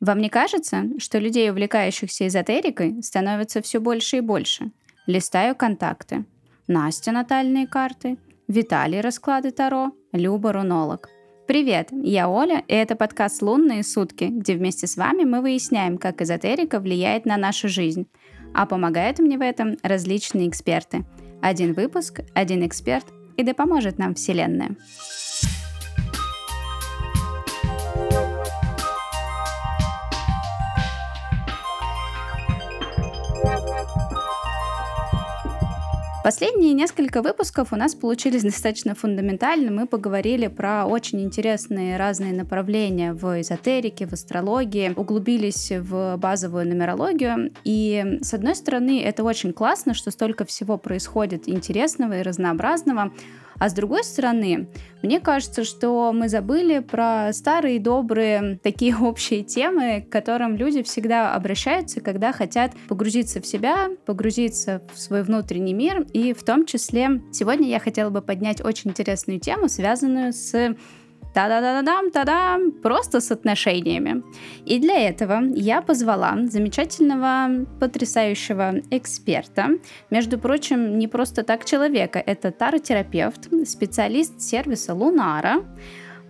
Вам не кажется, что людей, увлекающихся эзотерикой, становится все больше и больше? Листаю контакты. Настя натальные карты, Виталий расклады Таро, Люба рунолог. Привет, я Оля, и это подкаст «Лунные сутки», где вместе с вами мы выясняем, как эзотерика влияет на нашу жизнь. А помогают мне в этом различные эксперты. Один выпуск, один эксперт, и да поможет нам Вселенная. Последние несколько выпусков у нас получились достаточно фундаментальны. Мы поговорили про очень интересные разные направления в эзотерике, в астрологии, углубились в базовую нумерологию. И, с одной стороны, это очень классно, что столько всего происходит интересного и разнообразного. А с другой стороны, мне кажется, что мы забыли про старые добрые такие общие темы, к которым люди всегда обращаются, когда хотят погрузиться в себя, погрузиться в свой внутренний мир. И в том числе сегодня я хотела бы поднять очень интересную тему, связанную с Та-да-да-да-дам, та-дам, просто с отношениями. И для этого я позвала замечательного, потрясающего эксперта. Между прочим, не просто так человека, это таротерапевт, специалист сервиса Лунара,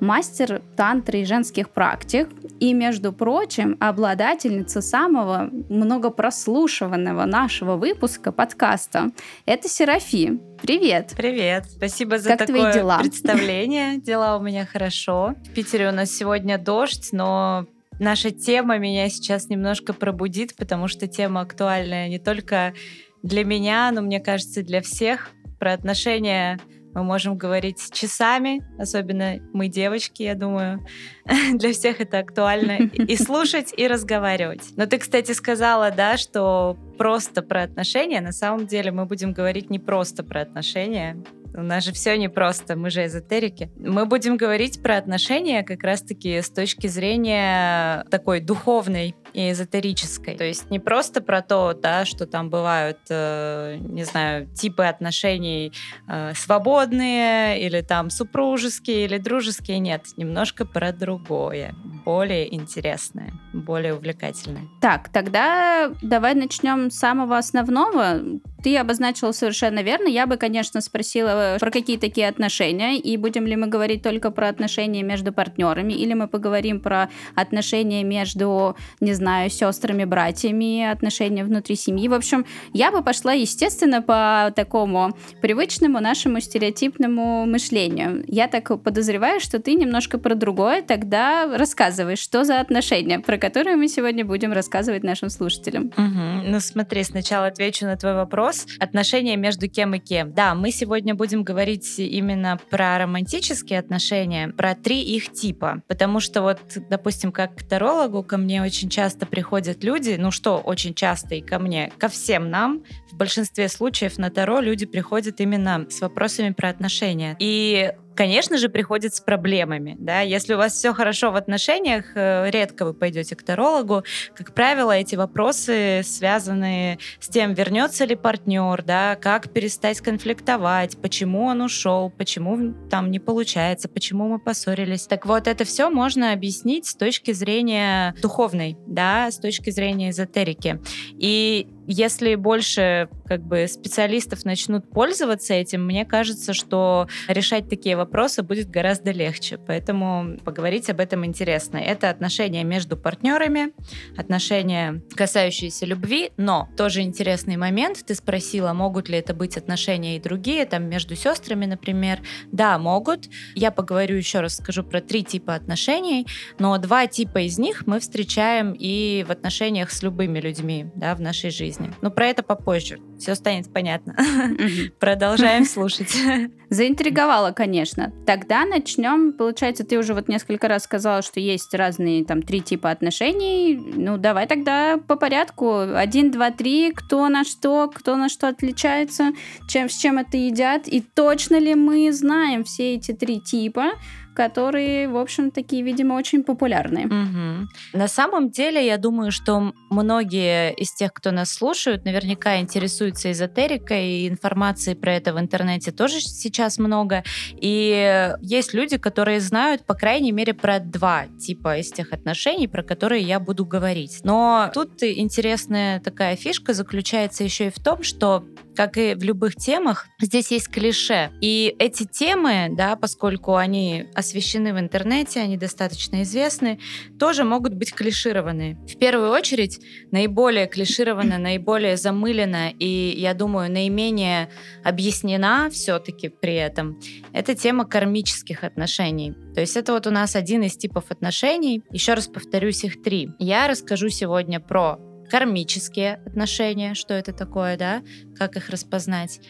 мастер тантры и женских практик и, между прочим, обладательница самого многопрослушиванного нашего выпуска подкаста. Это Серафи. Привет! Привет! Спасибо за как такое дела? представление. Дела у меня хорошо. В Питере у нас сегодня дождь, но наша тема меня сейчас немножко пробудит, потому что тема актуальная не только для меня, но, мне кажется, для всех. Про отношения мы можем говорить часами, особенно мы девочки, я думаю. Для всех это актуально. И слушать, и разговаривать. Но ты, кстати, сказала, да, что просто про отношения. На самом деле мы будем говорить не просто про отношения. У нас же все непросто, мы же эзотерики. Мы будем говорить про отношения как раз-таки с точки зрения такой духовной и эзотерической. То есть не просто про то, да, что там бывают, э, не знаю, типы отношений э, свободные или там супружеские или дружеские. Нет, немножко про другое, более интересное, более увлекательное. Так, тогда давай начнем с самого основного. Ты обозначила совершенно верно. Я бы, конечно, спросила, про какие такие отношения, и будем ли мы говорить только про отношения между партнерами, или мы поговорим про отношения между, не знаю, сестрами, братьями, отношения внутри семьи. В общем, я бы пошла, естественно, по такому привычному нашему стереотипному мышлению. Я так подозреваю, что ты немножко про другое, тогда рассказывай, что за отношения, про которые мы сегодня будем рассказывать нашим слушателям. Угу. Ну смотри, сначала отвечу на твой вопрос вопрос отношения между кем и кем. Да, мы сегодня будем говорить именно про романтические отношения, про три их типа. Потому что вот, допустим, как к тарологу ко мне очень часто приходят люди, ну что очень часто и ко мне, ко всем нам, в большинстве случаев на Таро люди приходят именно с вопросами про отношения. И конечно же, приходит с проблемами. Да? Если у вас все хорошо в отношениях, э, редко вы пойдете к тарологу. Как правило, эти вопросы связаны с тем, вернется ли партнер, да, как перестать конфликтовать, почему он ушел, почему там не получается, почему мы поссорились. Так вот, это все можно объяснить с точки зрения духовной, да, с точки зрения эзотерики. И если больше как бы специалистов начнут пользоваться этим, мне кажется, что решать такие вопросы будет гораздо легче. Поэтому поговорить об этом интересно. Это отношения между партнерами, отношения, касающиеся любви, но тоже интересный момент. Ты спросила, могут ли это быть отношения и другие, там между сестрами, например. Да, могут. Я поговорю еще раз, скажу про три типа отношений, но два типа из них мы встречаем и в отношениях с любыми людьми да, в нашей жизни жизни. Но про это попозже. Все станет понятно. Продолжаем слушать. Заинтриговала, конечно. Тогда начнем. Получается, ты уже вот несколько раз сказала, что есть разные там три типа отношений. Ну, давай тогда по порядку. Один, два, три. Кто на что, кто на что отличается, чем, с чем это едят. И точно ли мы знаем все эти три типа? Которые, в общем, такие, видимо, очень популярные. Угу. На самом деле, я думаю, что многие из тех, кто нас слушают, наверняка интересуются эзотерикой, и информации про это в интернете тоже сейчас много. И есть люди, которые знают, по крайней мере, про два типа из тех отношений, про которые я буду говорить. Но тут интересная такая фишка заключается еще и в том, что как и в любых темах, здесь есть клише. И эти темы, да, поскольку они освещены в интернете, они достаточно известны, тоже могут быть клишированы. В первую очередь, наиболее клиширована, наиболее замылена и, я думаю, наименее объяснена все-таки при этом, это тема кармических отношений. То есть это вот у нас один из типов отношений. Еще раз повторюсь, их три. Я расскажу сегодня про кармические отношения, что это такое, да, как их распознать,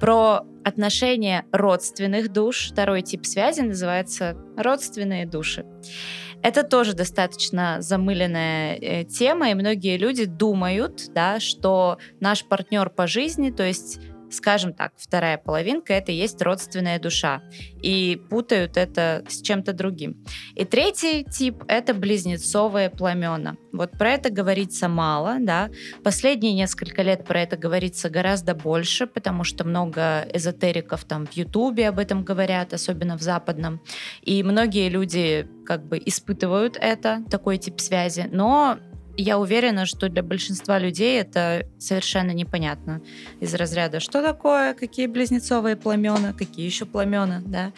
про отношения родственных душ. Второй тип связи называется родственные души. Это тоже достаточно замыленная э, тема, и многие люди думают, да, что наш партнер по жизни, то есть скажем так, вторая половинка это и есть родственная душа. И путают это с чем-то другим. И третий тип это близнецовые пламена. Вот про это говорится мало, да. Последние несколько лет про это говорится гораздо больше, потому что много эзотериков там в Ютубе об этом говорят, особенно в западном. И многие люди как бы испытывают это, такой тип связи, но я уверена, что для большинства людей это совершенно непонятно. Из разряда, что такое, какие близнецовые пламена, какие еще пламена, да.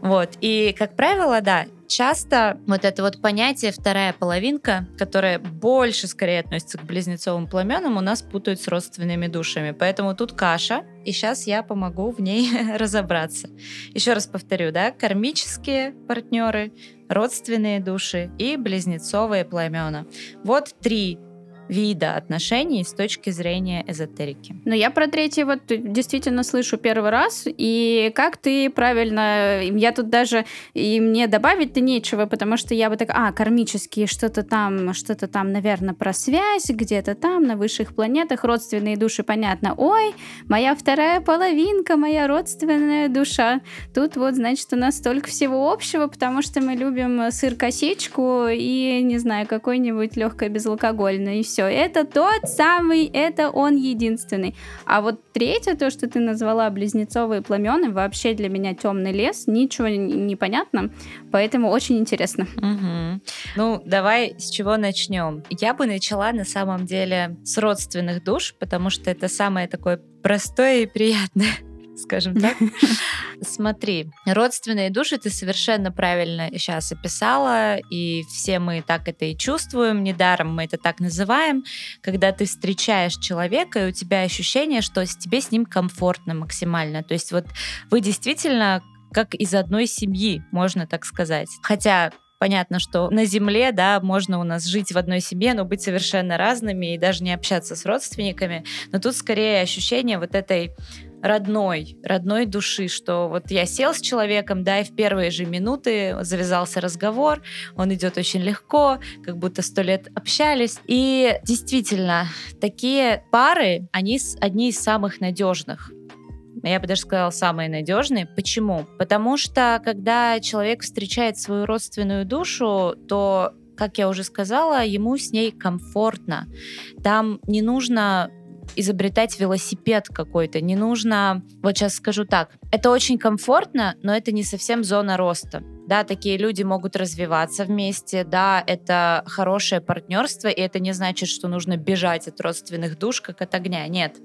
Вот. И, как правило, да, часто вот это вот понятие вторая половинка, которая больше скорее относится к близнецовым пламенам, у нас путают с родственными душами. Поэтому тут каша, и сейчас я помогу в ней разобраться. Еще раз повторю, да, кармические партнеры, родственные души и близнецовые пламена. Вот три вида отношений с точки зрения эзотерики. Но я про третий вот действительно слышу первый раз, и как ты правильно, я тут даже, и мне добавить-то нечего, потому что я бы так, а, кармические, что-то там, что-то там, наверное, про связь, где-то там, на высших планетах, родственные души, понятно, ой, моя вторая половинка, моя родственная душа. Тут вот, значит, у нас столько всего общего, потому что мы любим сыр-косичку и, не знаю, какой-нибудь легкое безалкогольное, и все, это тот самый, это он единственный. А вот третье, то, что ты назвала близнецовые пламены, вообще для меня темный лес, ничего не понятно, поэтому очень интересно. Угу. Ну, давай с чего начнем. Я бы начала на самом деле с родственных душ, потому что это самое такое простое и приятное скажем так. Смотри, родственные души ты совершенно правильно сейчас описала, и все мы так это и чувствуем, недаром мы это так называем, когда ты встречаешь человека, и у тебя ощущение, что тебе с ним комфортно максимально. То есть вот вы действительно как из одной семьи, можно так сказать. Хотя понятно, что на Земле, да, можно у нас жить в одной семье, но быть совершенно разными и даже не общаться с родственниками. Но тут скорее ощущение вот этой родной, родной души, что вот я сел с человеком, да, и в первые же минуты завязался разговор, он идет очень легко, как будто сто лет общались. И действительно, такие пары, они одни из самых надежных я бы даже сказала, самые надежные. Почему? Потому что когда человек встречает свою родственную душу, то как я уже сказала, ему с ней комфортно. Там не нужно изобретать велосипед какой-то, не нужно, вот сейчас скажу так, это очень комфортно, но это не совсем зона роста. Да, такие люди могут развиваться вместе, да, это хорошее партнерство, и это не значит, что нужно бежать от родственных душ, как от огня, нет.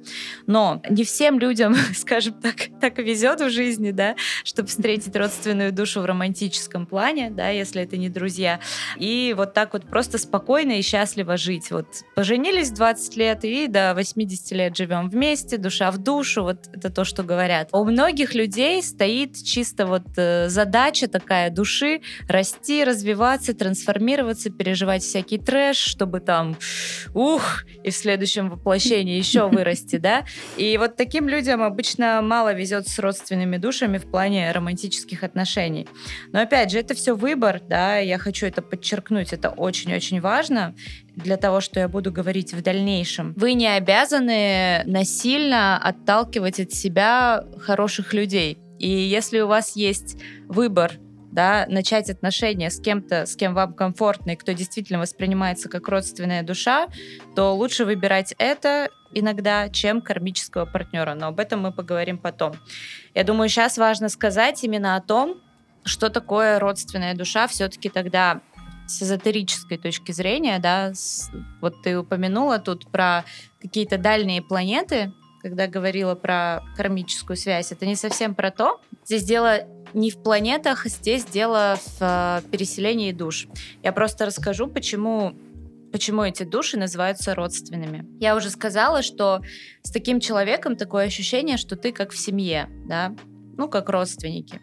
Но не всем людям, скажем так, так везет в жизни, да, чтобы встретить родственную душу в романтическом плане, да, если это не друзья, и вот так вот просто спокойно и счастливо жить. Вот поженились 20 лет и до 80 лет живем вместе, душа в душу, вот это то, что говорят. У многих людей стоит чисто вот э, задача такая души, расти, развиваться, трансформироваться, переживать всякий трэш, чтобы там, ух, и в следующем воплощении еще вырасти, да. И вот таким людям обычно мало везет с родственными душами в плане романтических отношений. Но опять же, это все выбор, да, я хочу это подчеркнуть, это очень-очень важно для того, что я буду говорить в дальнейшем. Вы не обязаны насильно отталкивать от себя хороших людей. И если у вас есть выбор да, начать отношения с кем-то, с кем вам комфортно и кто действительно воспринимается как родственная душа, то лучше выбирать это иногда, чем кармического партнера. Но об этом мы поговорим потом. Я думаю, сейчас важно сказать именно о том, что такое родственная душа все-таки тогда с эзотерической точки зрения, да, с, вот ты упомянула тут про какие-то дальние планеты, когда говорила про кармическую связь, это не совсем про то. Здесь дело не в планетах, здесь дело в э, переселении душ. Я просто расскажу, почему почему эти души называются родственными. Я уже сказала, что с таким человеком такое ощущение, что ты как в семье, да, ну, как родственники.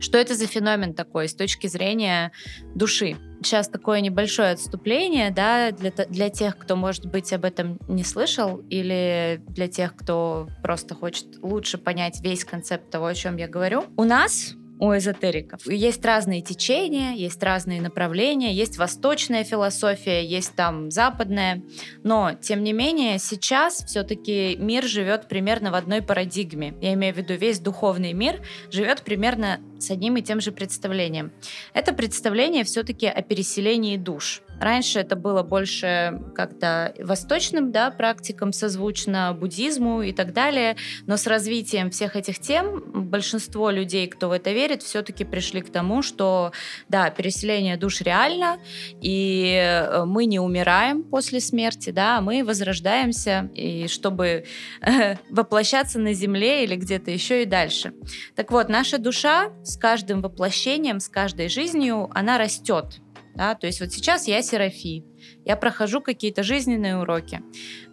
Что это за феномен такой с точки зрения души? Сейчас такое небольшое отступление, да, для, для тех, кто, может быть, об этом не слышал, или для тех, кто просто хочет лучше понять весь концепт того, о чем я говорю. У нас у эзотериков. Есть разные течения, есть разные направления, есть восточная философия, есть там западная, но тем не менее сейчас все-таки мир живет примерно в одной парадигме. Я имею в виду весь духовный мир живет примерно с одним и тем же представлением. Это представление все-таки о переселении душ. Раньше это было больше как-то восточным да, практикам созвучно, буддизму и так далее. Но с развитием всех этих тем большинство людей, кто в это верит, все-таки пришли к тому, что да, переселение душ реально, и э, мы не умираем после смерти, да, мы возрождаемся, и чтобы э, воплощаться на Земле или где-то еще и дальше. Так вот, наша душа с каждым воплощением, с каждой жизнью, она растет. Да? То есть вот сейчас я Серафи, я прохожу какие-то жизненные уроки.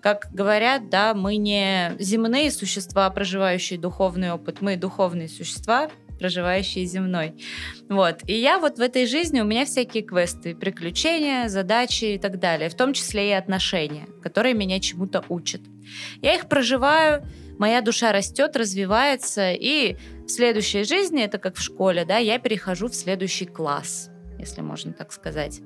Как говорят, да, мы не земные существа, проживающие духовный опыт, мы духовные существа, проживающие земной. Вот. И я вот в этой жизни, у меня всякие квесты, приключения, задачи и так далее, в том числе и отношения, которые меня чему-то учат. Я их проживаю, моя душа растет, развивается, и в следующей жизни, это как в школе, да, я перехожу в следующий класс если можно так сказать.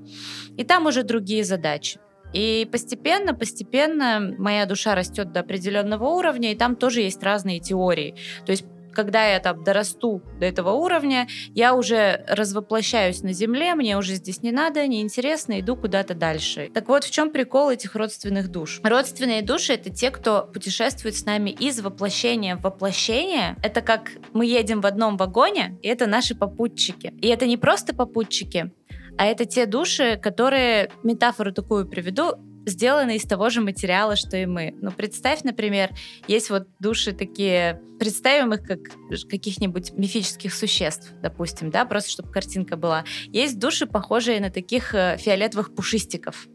И там уже другие задачи. И постепенно, постепенно моя душа растет до определенного уровня, и там тоже есть разные теории. То есть когда я там дорасту до этого уровня, я уже развоплощаюсь на Земле, мне уже здесь не надо, неинтересно, иду куда-то дальше. Так вот, в чем прикол этих родственных душ? Родственные души — это те, кто путешествует с нами из воплощения в воплощение. Это как мы едем в одном вагоне, и это наши попутчики. И это не просто попутчики, а это те души, которые, метафору такую приведу, сделаны из того же материала, что и мы. Ну, представь, например, есть вот души такие, представим их как каких-нибудь мифических существ, допустим, да, просто чтобы картинка была. Есть души, похожие на таких э, фиолетовых пушистиков.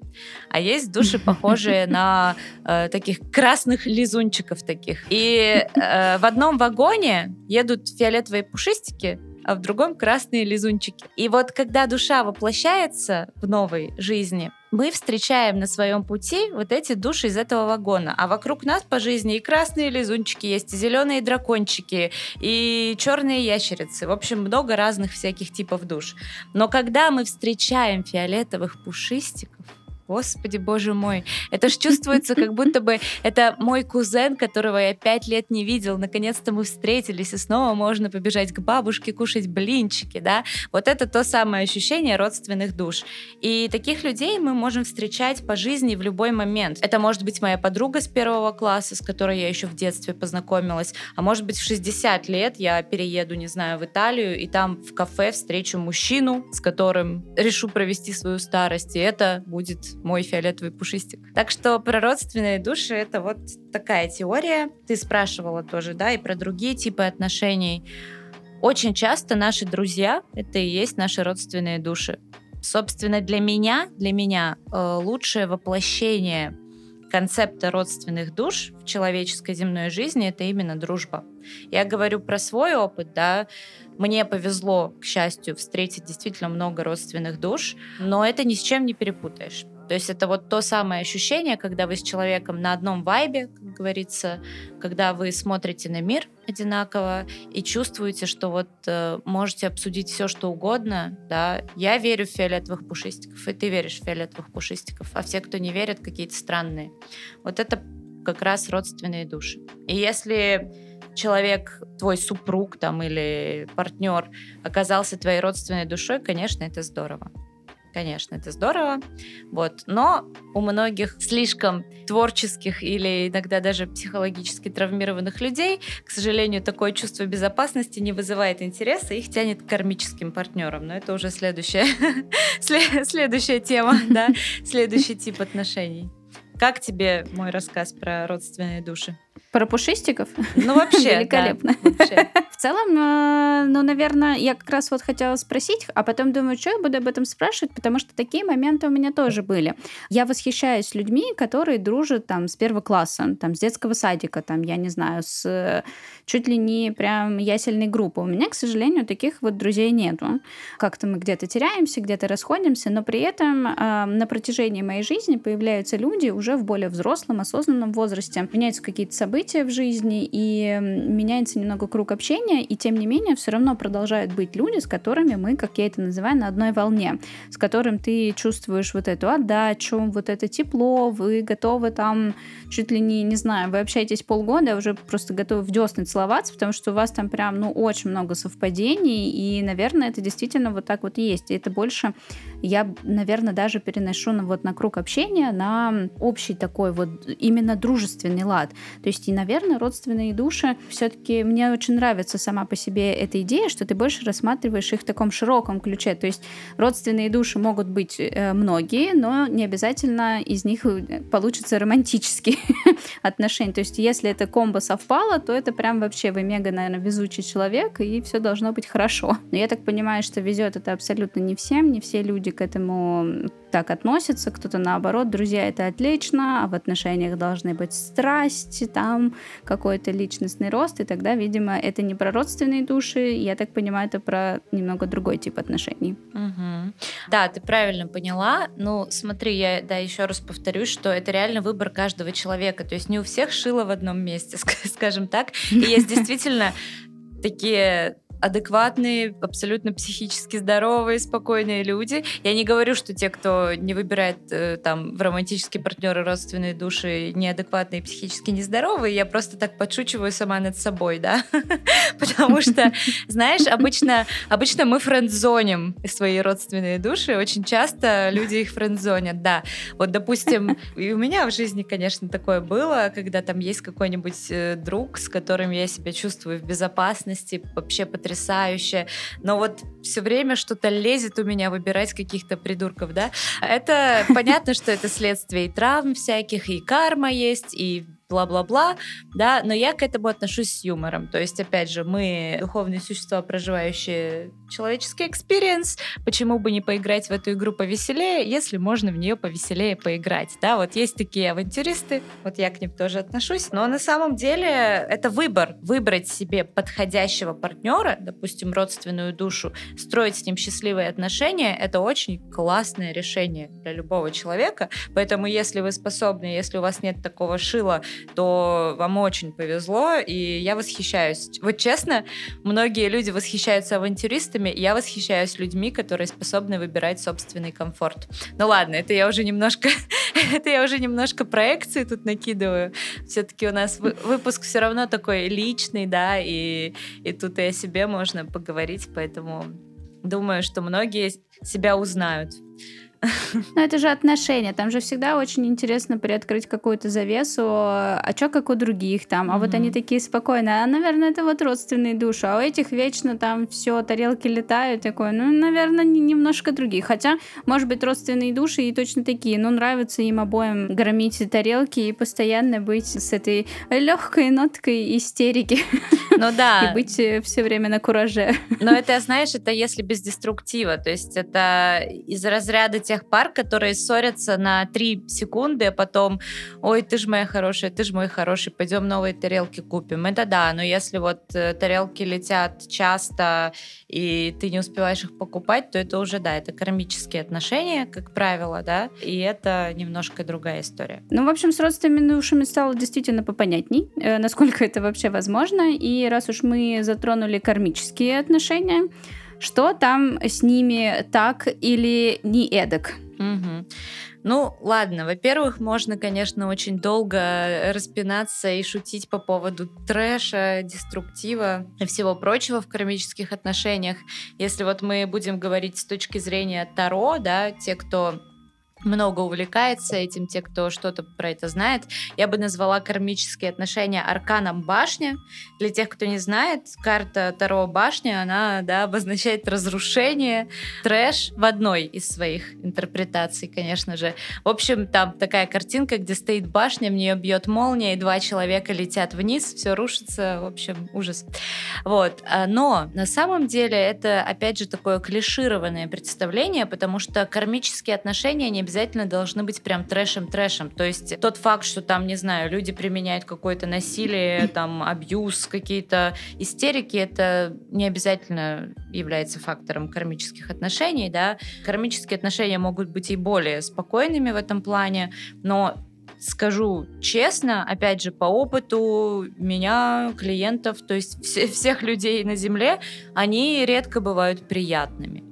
А есть души, похожие на э, таких красных лизунчиков таких. И э, в одном вагоне едут фиолетовые пушистики, а в другом красные лизунчики. И вот когда душа воплощается в новой жизни, мы встречаем на своем пути вот эти души из этого вагона. А вокруг нас по жизни и красные лизунчики есть, и зеленые дракончики, и черные ящерицы. В общем, много разных всяких типов душ. Но когда мы встречаем фиолетовых пушистиков, Господи, боже мой. Это ж чувствуется, как будто бы это мой кузен, которого я пять лет не видел. Наконец-то мы встретились, и снова можно побежать к бабушке, кушать блинчики, да? Вот это то самое ощущение родственных душ. И таких людей мы можем встречать по жизни в любой момент. Это может быть моя подруга с первого класса, с которой я еще в детстве познакомилась, а может быть в 60 лет я перееду, не знаю, в Италию, и там в кафе встречу мужчину, с которым решу провести свою старость, и это будет мой фиолетовый пушистик. Так что про родственные души это вот такая теория. Ты спрашивала тоже, да, и про другие типы отношений. Очень часто наши друзья — это и есть наши родственные души. Собственно, для меня, для меня э, лучшее воплощение концепта родственных душ в человеческой земной жизни это именно дружба. Я говорю про свой опыт, да, мне повезло, к счастью, встретить действительно много родственных душ, но это ни с чем не перепутаешь. То есть это вот то самое ощущение, когда вы с человеком на одном вайбе, как говорится, когда вы смотрите на мир одинаково и чувствуете, что вот э, можете обсудить все, что угодно, да. Я верю в фиолетовых пушистиков, и ты веришь в фиолетовых пушистиков, а все, кто не верят, какие-то странные. Вот это как раз родственные души. И если человек, твой супруг там или партнер оказался твоей родственной душой, конечно, это здорово. Конечно, это здорово. Вот. Но у многих слишком творческих или иногда даже психологически травмированных людей, к сожалению, такое чувство безопасности не вызывает интереса, их тянет к кармическим партнерам. Но это уже следующая, следующая тема, да, следующий тип отношений. Как тебе мой рассказ про родственные души? Про пушистиков? Ну, вообще, Великолепно. Да, вообще. В целом, э, ну, наверное, я как раз вот хотела спросить, а потом думаю, что я буду об этом спрашивать, потому что такие моменты у меня тоже были. Я восхищаюсь людьми, которые дружат там с первого класса, там с детского садика, там, я не знаю, с чуть ли не прям ясельной группы. У меня, к сожалению, таких вот друзей нету. Как-то мы где-то теряемся, где-то расходимся, но при этом э, на протяжении моей жизни появляются люди уже в более взрослом, осознанном возрасте. Меняются какие-то события, события в жизни, и меняется немного круг общения, и тем не менее все равно продолжают быть люди, с которыми мы, как я это называю, на одной волне, с которым ты чувствуешь вот эту отдачу, вот это тепло, вы готовы там чуть ли не, не знаю, вы общаетесь полгода, а уже просто готовы в десны целоваться, потому что у вас там прям, ну, очень много совпадений, и, наверное, это действительно вот так вот есть. И это больше я, наверное, даже переношу на, вот, на круг общения, на общий такой вот именно дружественный лад. То есть, и, наверное, родственные души все-таки мне очень нравится сама по себе эта идея, что ты больше рассматриваешь их в таком широком ключе. То есть родственные души могут быть э, многие, но не обязательно из них э, получится романтические отношения. То есть если это комбо совпало, то это прям вообще вы мега, наверное, везучий человек, и все должно быть хорошо. Но я так понимаю, что везет это абсолютно не всем, не все люди к этому так относятся, кто-то наоборот, друзья, это отлично, а в отношениях должны быть страсти, там какой-то личностный рост, и тогда, видимо, это не про родственные души, я так понимаю, это про немного другой тип отношений. Угу. Да, ты правильно поняла. Ну, смотри, я да, еще раз повторюсь, что это реально выбор каждого человека, то есть не у всех шило в одном месте, скажем так, и есть действительно такие адекватные, абсолютно психически здоровые, спокойные люди. Я не говорю, что те, кто не выбирает э, там в романтические партнеры родственные души, неадекватные, психически нездоровые, я просто так подшучиваю сама над собой, да, потому что, знаешь, обычно, обычно мы френдзоним свои родственные души, очень часто люди их френдзонят, да. Вот, допустим, и у меня в жизни, конечно, такое было, когда там есть какой-нибудь э, друг, с которым я себя чувствую в безопасности, вообще потрясающе потрясающе, но вот все время что-то лезет у меня выбирать каких-то придурков, да. Это понятно, что это следствие и травм всяких, и карма есть, и бла-бла-бла, да, но я к этому отношусь с юмором. То есть, опять же, мы духовные существа, проживающие человеческий experience, почему бы не поиграть в эту игру повеселее, если можно в нее повеселее поиграть, да, вот есть такие авантюристы, вот я к ним тоже отношусь, но на самом деле это выбор, выбрать себе подходящего партнера, допустим, родственную душу, строить с ним счастливые отношения, это очень классное решение для любого человека, поэтому если вы способны, если у вас нет такого шила, то вам очень повезло, и я восхищаюсь. Вот честно, многие люди восхищаются авантюристами, я восхищаюсь людьми, которые способны выбирать собственный комфорт. Ну ладно, это я уже немножко, это я уже немножко проекции тут накидываю. Все-таки у нас выпуск все равно такой личный, да, и, и тут и о себе можно поговорить, поэтому думаю, что многие себя узнают. Ну, это же отношения. Там же всегда очень интересно приоткрыть какую-то завесу. А что как у других там? А mm-hmm. вот они такие спокойные. А, наверное, это вот родственные души. А у этих вечно там все, тарелки летают. Такое, ну, наверное, немножко другие. Хотя, может быть, родственные души и точно такие. Но нравится им обоим громить тарелки и постоянно быть с этой легкой ноткой истерики. Ну да. И быть э, все время на кураже. Но это, знаешь, это если без деструктива. То есть это из разряда тех тех пар, которые ссорятся на 3 секунды, а потом, ой, ты же моя хорошая, ты же мой хороший, пойдем новые тарелки купим. Это да, но если вот э, тарелки летят часто, и ты не успеваешь их покупать, то это уже, да, это кармические отношения, как правило, да, и это немножко другая история. Ну, в общем, с родственными душами стало действительно попонятней, э, насколько это вообще возможно, и раз уж мы затронули кармические отношения, что там с ними так или не эдак. Угу. Ну, ладно, во-первых, можно, конечно, очень долго распинаться и шутить по поводу трэша, деструктива и всего прочего в кармических отношениях. Если вот мы будем говорить с точки зрения Таро, да, те, кто много увлекается этим, те, кто что-то про это знает. Я бы назвала кармические отношения арканом башня. Для тех, кто не знает, карта Таро башня, она да, обозначает разрушение, трэш в одной из своих интерпретаций, конечно же. В общем, там такая картинка, где стоит башня, в нее бьет молния, и два человека летят вниз, все рушится, в общем, ужас. Вот. А, но на самом деле это, опять же, такое клишированное представление, потому что кармические отношения не обязательно обязательно должны быть прям трэшем-трэшем. То есть тот факт, что там, не знаю, люди применяют какое-то насилие, там, абьюз, какие-то истерики, это не обязательно является фактором кармических отношений, да. Кармические отношения могут быть и более спокойными в этом плане, но скажу честно, опять же, по опыту меня, клиентов, то есть все, всех людей на Земле, они редко бывают приятными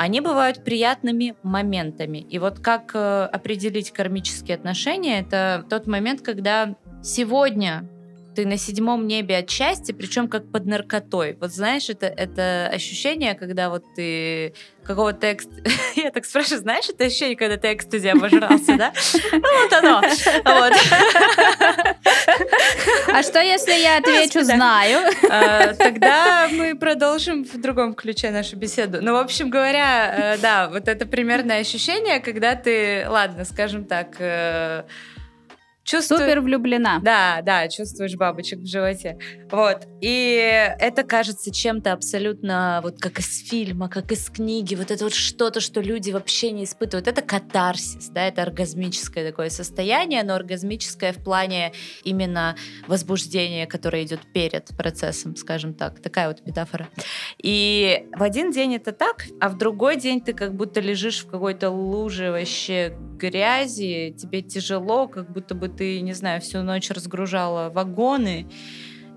они бывают приятными моментами. И вот как э, определить кармические отношения, это тот момент, когда сегодня ты на седьмом небе от счастья, причем как под наркотой. Вот знаешь, это, это ощущение, когда вот ты какого текста... Я так спрашиваю, знаешь, это ощущение, когда ты экстази обожрался, да? Ну, вот оно. Вот. А что, если я отвечу «знаю»? А, тогда мы продолжим в другом ключе нашу беседу. Ну, в общем говоря, э, да, вот это примерное ощущение, когда ты, ладно, скажем так, чувствую... Супер влюблена. Да, да, чувствуешь бабочек в животе. Вот. И это кажется чем-то абсолютно вот как из фильма, как из книги. Вот это вот что-то, что люди вообще не испытывают. Это катарсис, да, это оргазмическое такое состояние, но оргазмическое в плане именно возбуждения, которое идет перед процессом, скажем так. Такая вот метафора. И в один день это так, а в другой день ты как будто лежишь в какой-то луже вообще грязи, тебе тяжело, как будто бы ты, не знаю, всю ночь разгружала вагоны,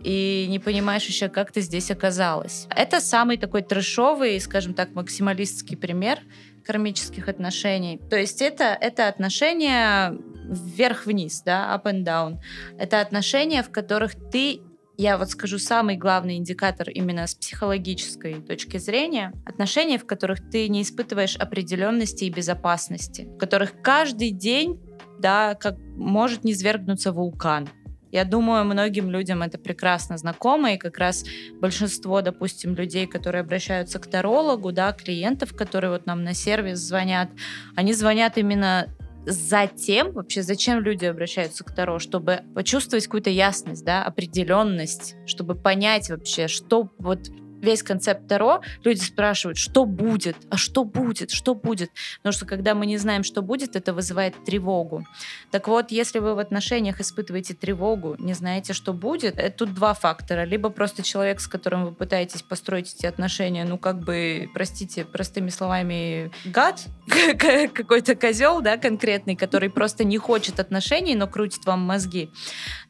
и не понимаешь еще, как ты здесь оказалась. Это самый такой трешовый, скажем так, максималистский пример кармических отношений. То есть это, это отношения вверх-вниз, да, up and down. Это отношения, в которых ты я вот скажу самый главный индикатор именно с психологической точки зрения, отношения, в которых ты не испытываешь определенности и безопасности, в которых каждый день, да, как может низвергнуться вулкан. Я думаю, многим людям это прекрасно знакомо, и как раз большинство, допустим, людей, которые обращаются к тарологу, да, клиентов, которые вот нам на сервис звонят, они звонят именно затем, вообще зачем люди обращаются к Таро, чтобы почувствовать какую-то ясность, да, определенность, чтобы понять вообще, что вот весь концепт Таро, люди спрашивают, что будет, а что будет, что будет. Потому что когда мы не знаем, что будет, это вызывает тревогу. Так вот, если вы в отношениях испытываете тревогу, не знаете, что будет, это тут два фактора. Либо просто человек, с которым вы пытаетесь построить эти отношения, ну как бы, простите, простыми словами, гад, какой-то козел, да, конкретный, который просто не хочет отношений, но крутит вам мозги,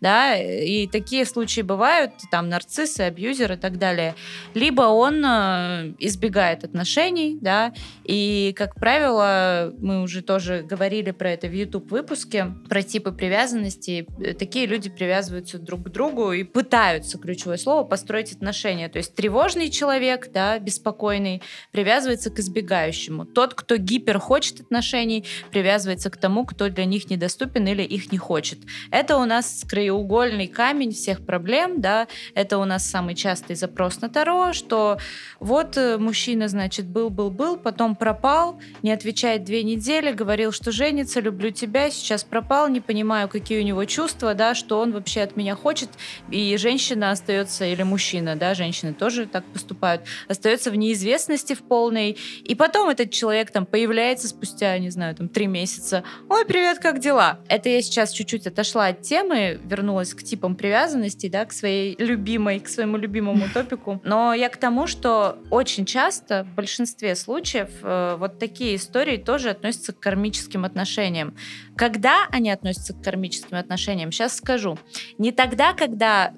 да, и такие случаи бывают, там, нарциссы, абьюзеры и так далее либо он э, избегает отношений, да, и, как правило, мы уже тоже говорили про это в YouTube-выпуске, про типы привязанности, такие люди привязываются друг к другу и пытаются, ключевое слово, построить отношения, то есть тревожный человек, да, беспокойный, привязывается к избегающему, тот, кто гипер хочет отношений, привязывается к тому, кто для них недоступен или их не хочет. Это у нас краеугольный камень всех проблем, да, это у нас самый частый запрос на Таро, что вот э, мужчина, значит, был-был-был, потом пропал, не отвечает две недели, говорил, что женится, люблю тебя, сейчас пропал, не понимаю, какие у него чувства, да, что он вообще от меня хочет, и женщина остается, или мужчина, да, женщины тоже так поступают, остается в неизвестности в полной, и потом этот человек там появляется спустя, не знаю, там три месяца, ой, привет, как дела? Это я сейчас чуть-чуть отошла от темы, вернулась к типам привязанности, да, к своей любимой, к своему любимому топику, но я к тому, что очень часто, в большинстве случаев, э, вот такие истории тоже относятся к кармическим отношениям. Когда они относятся к кармическим отношениям, сейчас скажу. Не тогда, когда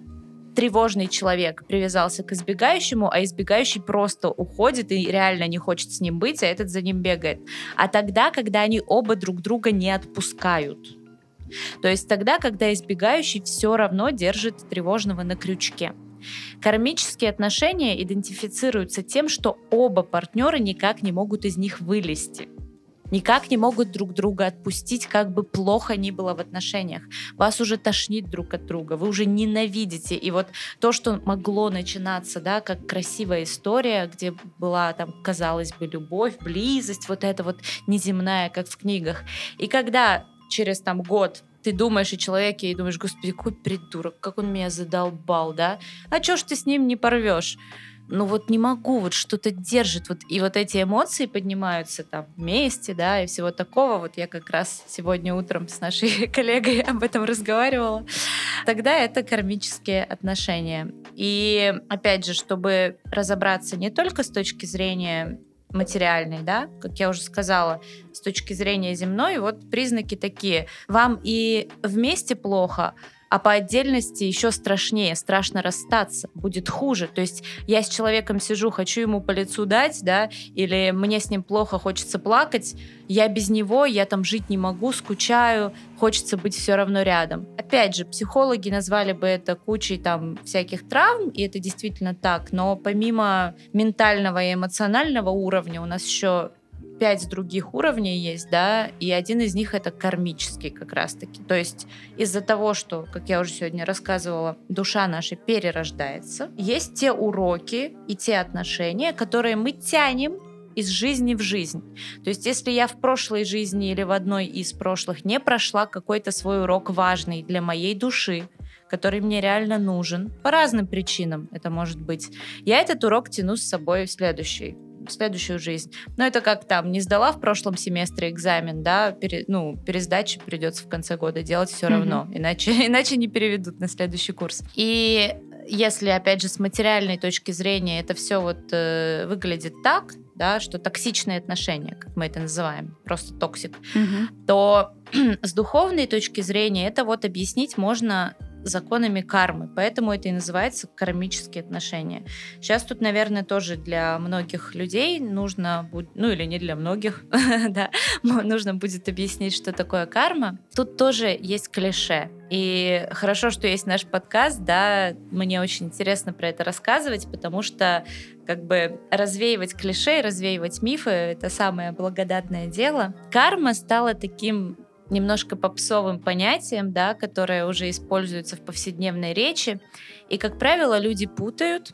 тревожный человек привязался к избегающему, а избегающий просто уходит и реально не хочет с ним быть, а этот за ним бегает. А тогда, когда они оба друг друга не отпускают. То есть тогда, когда избегающий все равно держит тревожного на крючке. Кармические отношения идентифицируются тем, что оба партнера никак не могут из них вылезти никак не могут друг друга отпустить, как бы плохо ни было в отношениях. Вас уже тошнит друг от друга, вы уже ненавидите. И вот то, что могло начинаться, да, как красивая история, где была там, казалось бы, любовь, близость, вот это вот неземная, как в книгах. И когда через там год ты думаешь о человеке и думаешь, господи, какой придурок, как он меня задолбал, да? А чё ж ты с ним не порвешь? ну вот не могу, вот что-то держит, вот и вот эти эмоции поднимаются там вместе, да, и всего такого. Вот я как раз сегодня утром с нашей коллегой об этом разговаривала. Тогда это кармические отношения. И опять же, чтобы разобраться не только с точки зрения материальной, да, как я уже сказала, с точки зрения земной, вот признаки такие. Вам и вместе плохо, а по отдельности еще страшнее, страшно расстаться, будет хуже. То есть я с человеком сижу, хочу ему по лицу дать, да, или мне с ним плохо, хочется плакать, я без него, я там жить не могу, скучаю, хочется быть все равно рядом. Опять же, психологи назвали бы это кучей там всяких травм, и это действительно так, но помимо ментального и эмоционального уровня у нас еще пять других уровней есть, да, и один из них это кармический как раз-таки. То есть из-за того, что, как я уже сегодня рассказывала, душа наша перерождается, есть те уроки и те отношения, которые мы тянем из жизни в жизнь. То есть, если я в прошлой жизни или в одной из прошлых не прошла какой-то свой урок важный для моей души, который мне реально нужен, по разным причинам это может быть, я этот урок тяну с собой в следующий следующую жизнь. Но это как там, не сдала в прошлом семестре экзамен, да, пере, ну, пересдачи придется в конце года делать все равно, mm-hmm. иначе, иначе не переведут на следующий курс. И если, опять же, с материальной точки зрения это все вот э, выглядит так, да, что токсичные отношения, как мы это называем, просто toxic, mm-hmm. то с духовной точки зрения это вот объяснить можно законами кармы, поэтому это и называется кармические отношения. Сейчас тут, наверное, тоже для многих людей нужно будет, ну или не для многих, да, нужно будет объяснить, что такое карма. Тут тоже есть клише. И хорошо, что есть наш подкаст, да, мне очень интересно про это рассказывать, потому что как бы развеивать клише, развеивать мифы — это самое благодатное дело. Карма стала таким немножко попсовым понятием, да, которое уже используется в повседневной речи. И, как правило, люди путают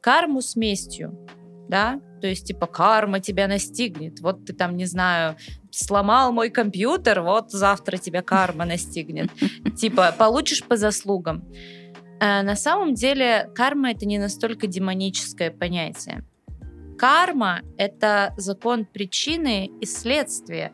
карму с местью, да, то есть, типа, карма тебя настигнет. Вот ты там, не знаю, сломал мой компьютер, вот завтра тебя карма настигнет. Типа, получишь по заслугам. А на самом деле, карма — это не настолько демоническое понятие. Карма — это закон причины и следствия.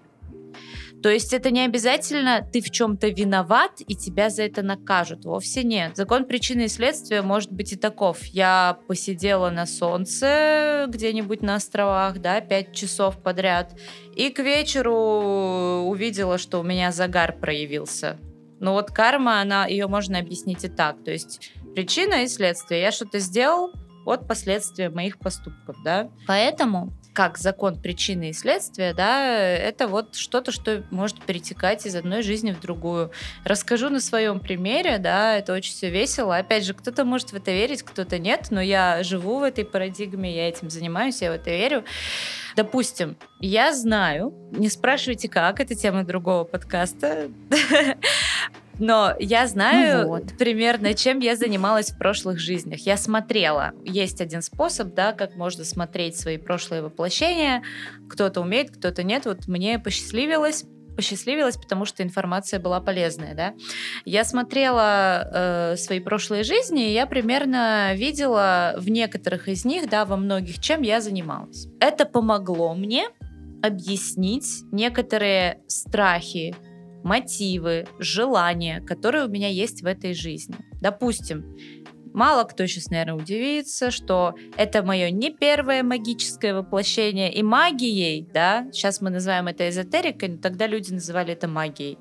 То есть это не обязательно ты в чем-то виноват и тебя за это накажут. Вовсе нет. Закон причины и следствия может быть и таков. Я посидела на солнце где-нибудь на островах, да, пять часов подряд, и к вечеру увидела, что у меня загар проявился. Но вот карма, она, ее можно объяснить и так. То есть причина и следствие. Я что-то сделал, от последствия моих поступков, да. Поэтому как закон причины и следствия, да, это вот что-то, что может перетекать из одной жизни в другую. Расскажу на своем примере, да, это очень все весело. Опять же, кто-то может в это верить, кто-то нет, но я живу в этой парадигме, я этим занимаюсь, я в это верю. Допустим, я знаю, не спрашивайте как, это тема другого подкаста, но я знаю ну вот. примерно, чем я занималась в прошлых жизнях. Я смотрела. Есть один способ, да, как можно смотреть свои прошлые воплощения. Кто-то умеет, кто-то нет. Вот мне посчастливилось посчастливилось, потому что информация была полезная, да. Я смотрела э, свои прошлые жизни, и я примерно видела в некоторых из них, да, во многих, чем я занималась. Это помогло мне объяснить некоторые страхи, мотивы, желания, которые у меня есть в этой жизни. Допустим, Мало кто сейчас, наверное, удивится, что это мое не первое магическое воплощение. И магией, да, сейчас мы называем это эзотерикой, но тогда люди называли это магией.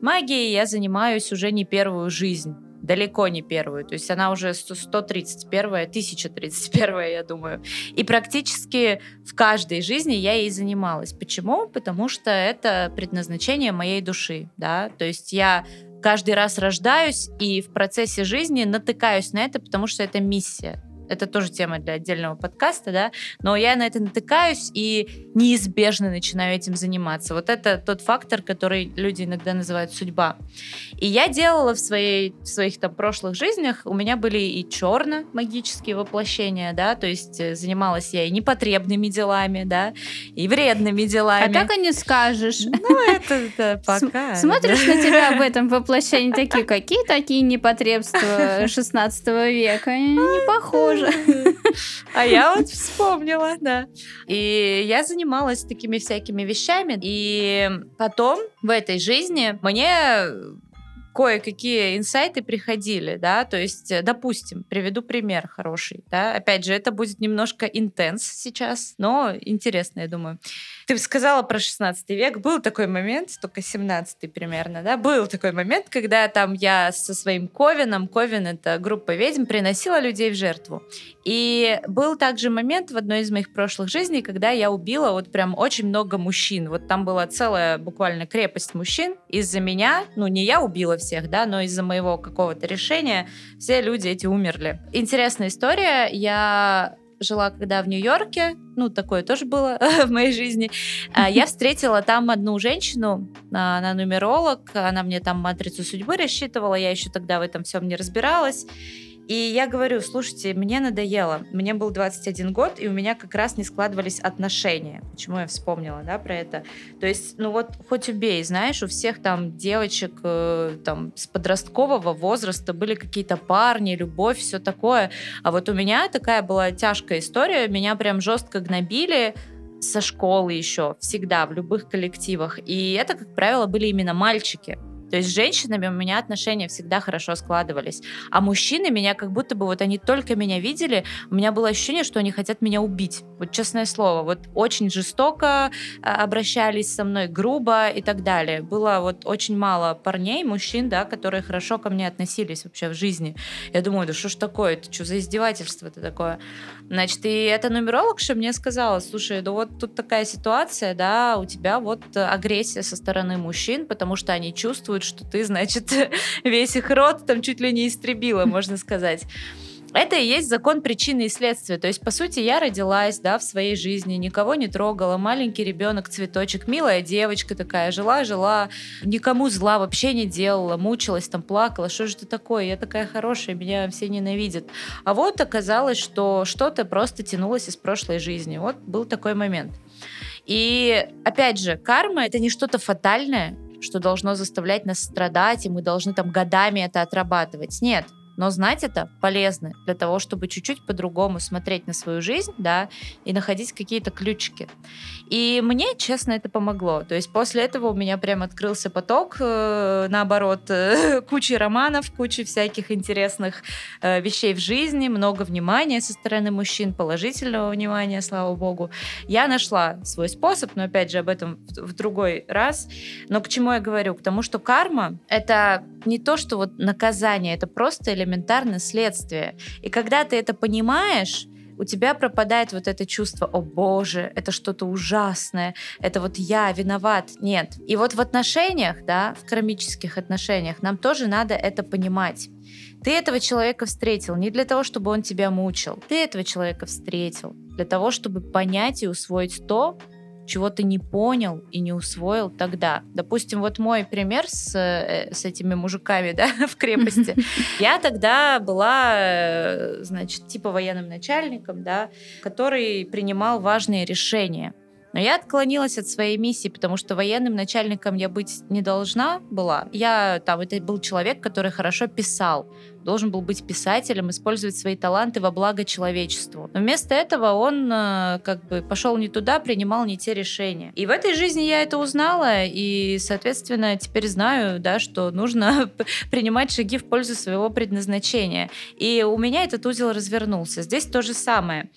Магией я занимаюсь уже не первую жизнь. Далеко не первую. То есть она уже 131, 1031, я думаю. И практически в каждой жизни я ей занималась. Почему? Потому что это предназначение моей души, да. То есть я каждый раз рождаюсь и в процессе жизни натыкаюсь на это, потому что это миссия это тоже тема для отдельного подкаста, да, но я на это натыкаюсь и неизбежно начинаю этим заниматься. Вот это тот фактор, который люди иногда называют судьба. И я делала в, своей, в своих там прошлых жизнях, у меня были и черно магические воплощения, да, то есть э, занималась я и непотребными делами, да, и вредными делами. А как они скажешь? Ну, это пока. Смотришь на тебя в этом воплощении такие, какие такие непотребства 16 века? Не похоже тоже. А я вот вспомнила, да. И я занималась такими всякими вещами. И потом в этой жизни мне кое-какие инсайты приходили, да, то есть, допустим, приведу пример хороший, да, опять же, это будет немножко интенс сейчас, но интересно, я думаю. Ты сказала про 16 век. Был такой момент, только 17 примерно, да? Был такой момент, когда там я со своим Ковином, Ковин — это группа ведьм, приносила людей в жертву. И был также момент в одной из моих прошлых жизней, когда я убила вот прям очень много мужчин. Вот там была целая буквально крепость мужчин. Из-за меня, ну не я убила всех, да, но из-за моего какого-то решения все люди эти умерли. Интересная история. Я жила когда в Нью-Йорке, ну, такое тоже было в моей жизни, а, я встретила там одну женщину, а, она нумеролог, она мне там матрицу судьбы рассчитывала, я еще тогда в этом всем не разбиралась, и я говорю, слушайте, мне надоело. Мне был 21 год, и у меня как раз не складывались отношения. Почему я вспомнила, да, про это? То есть, ну вот, хоть убей, знаешь, у всех там девочек э, там с подросткового возраста были какие-то парни, любовь, все такое. А вот у меня такая была тяжкая история. Меня прям жестко гнобили, со школы еще, всегда, в любых коллективах. И это, как правило, были именно мальчики. То есть с женщинами у меня отношения всегда хорошо складывались. А мужчины меня как будто бы вот они только меня видели, у меня было ощущение, что они хотят меня убить. Вот честное слово. Вот очень жестоко а, обращались со мной, грубо и так далее. Было вот очень мало парней, мужчин, да, которые хорошо ко мне относились вообще в жизни. Я думаю, да что ж такое, это что за издевательство это такое? Значит, и эта нумерологша мне сказала, слушай, да вот тут такая ситуация, да, у тебя вот агрессия со стороны мужчин, потому что они чувствуют, что ты, значит, весь их род там чуть ли не истребила, можно сказать. Это и есть закон причины и следствия. То есть, по сути, я родилась, да, в своей жизни, никого не трогала, маленький ребенок, цветочек, милая девочка такая, жила-жила, никому зла вообще не делала, мучилась, там плакала, что же это такое, я такая хорошая, меня все ненавидят. А вот оказалось, что что-то просто тянулось из прошлой жизни. Вот был такой момент. И опять же, карма это не что-то фатальное, что должно заставлять нас страдать, и мы должны там годами это отрабатывать. Нет, но знать это полезно для того, чтобы чуть-чуть по-другому смотреть на свою жизнь, да, и находить какие-то ключики. И мне, честно, это помогло. То есть после этого у меня прям открылся поток, э, наоборот, э, кучи романов, кучи всяких интересных э, вещей в жизни, много внимания со стороны мужчин, положительного внимания, слава богу. Я нашла свой способ, но опять же об этом в, другой раз. Но к чему я говорю? К тому, что карма — это не то, что вот наказание, это просто элементарное следствие. И когда ты это понимаешь, у тебя пропадает вот это чувство, о боже, это что-то ужасное, это вот я виноват. Нет. И вот в отношениях, да, в кармических отношениях нам тоже надо это понимать. Ты этого человека встретил не для того, чтобы он тебя мучил. Ты этого человека встретил для того, чтобы понять и усвоить то, чего ты не понял и не усвоил тогда. Допустим, вот мой пример с, э, с этими мужиками да, в крепости. Я тогда была, э, значит, типа военным начальником, да, который принимал важные решения. Но я отклонилась от своей миссии, потому что военным начальником я быть не должна была. Я там, это был человек, который хорошо писал, должен был быть писателем, использовать свои таланты во благо человечеству. Но вместо этого он э, как бы пошел не туда, принимал не те решения. И в этой жизни я это узнала, и, соответственно, теперь знаю, да, что нужно принимать шаги в пользу своего предназначения. И у меня этот узел развернулся. Здесь то же самое.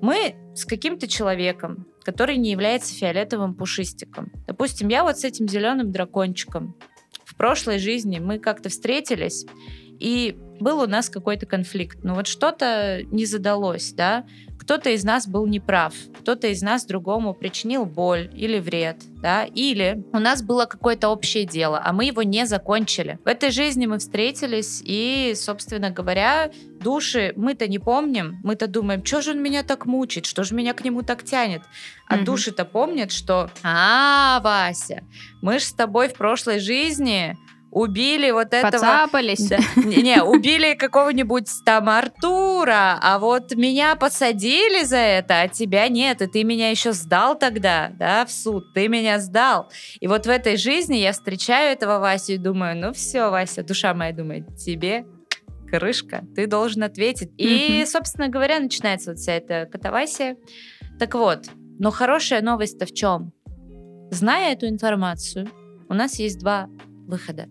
Мы с каким-то человеком, который не является фиолетовым пушистиком. Допустим, я вот с этим зеленым дракончиком. В прошлой жизни мы как-то встретились, И был у нас какой-то конфликт. Но вот что-то не задалось, да, кто-то из нас был неправ, кто-то из нас другому причинил боль или вред, да, или у нас было какое-то общее дело, а мы его не закончили. В этой жизни мы встретились, и, собственно говоря, души мы-то не помним, мы-то думаем, что же он меня так мучит, что же меня к нему так тянет. А mm души-то помнят, что, а, Вася, мы же с тобой в прошлой жизни убили вот этого... Поцапались. Да, не, убили какого-нибудь там Артура, а вот меня посадили за это, а тебя нет, и ты меня еще сдал тогда, да, в суд, ты меня сдал. И вот в этой жизни я встречаю этого Васю и думаю, ну все, Вася, душа моя думает, тебе крышка, ты должен ответить. И, собственно говоря, начинается вот вся эта катавасия. Так вот, но хорошая новость-то в чем? Зная эту информацию, у нас есть два выхода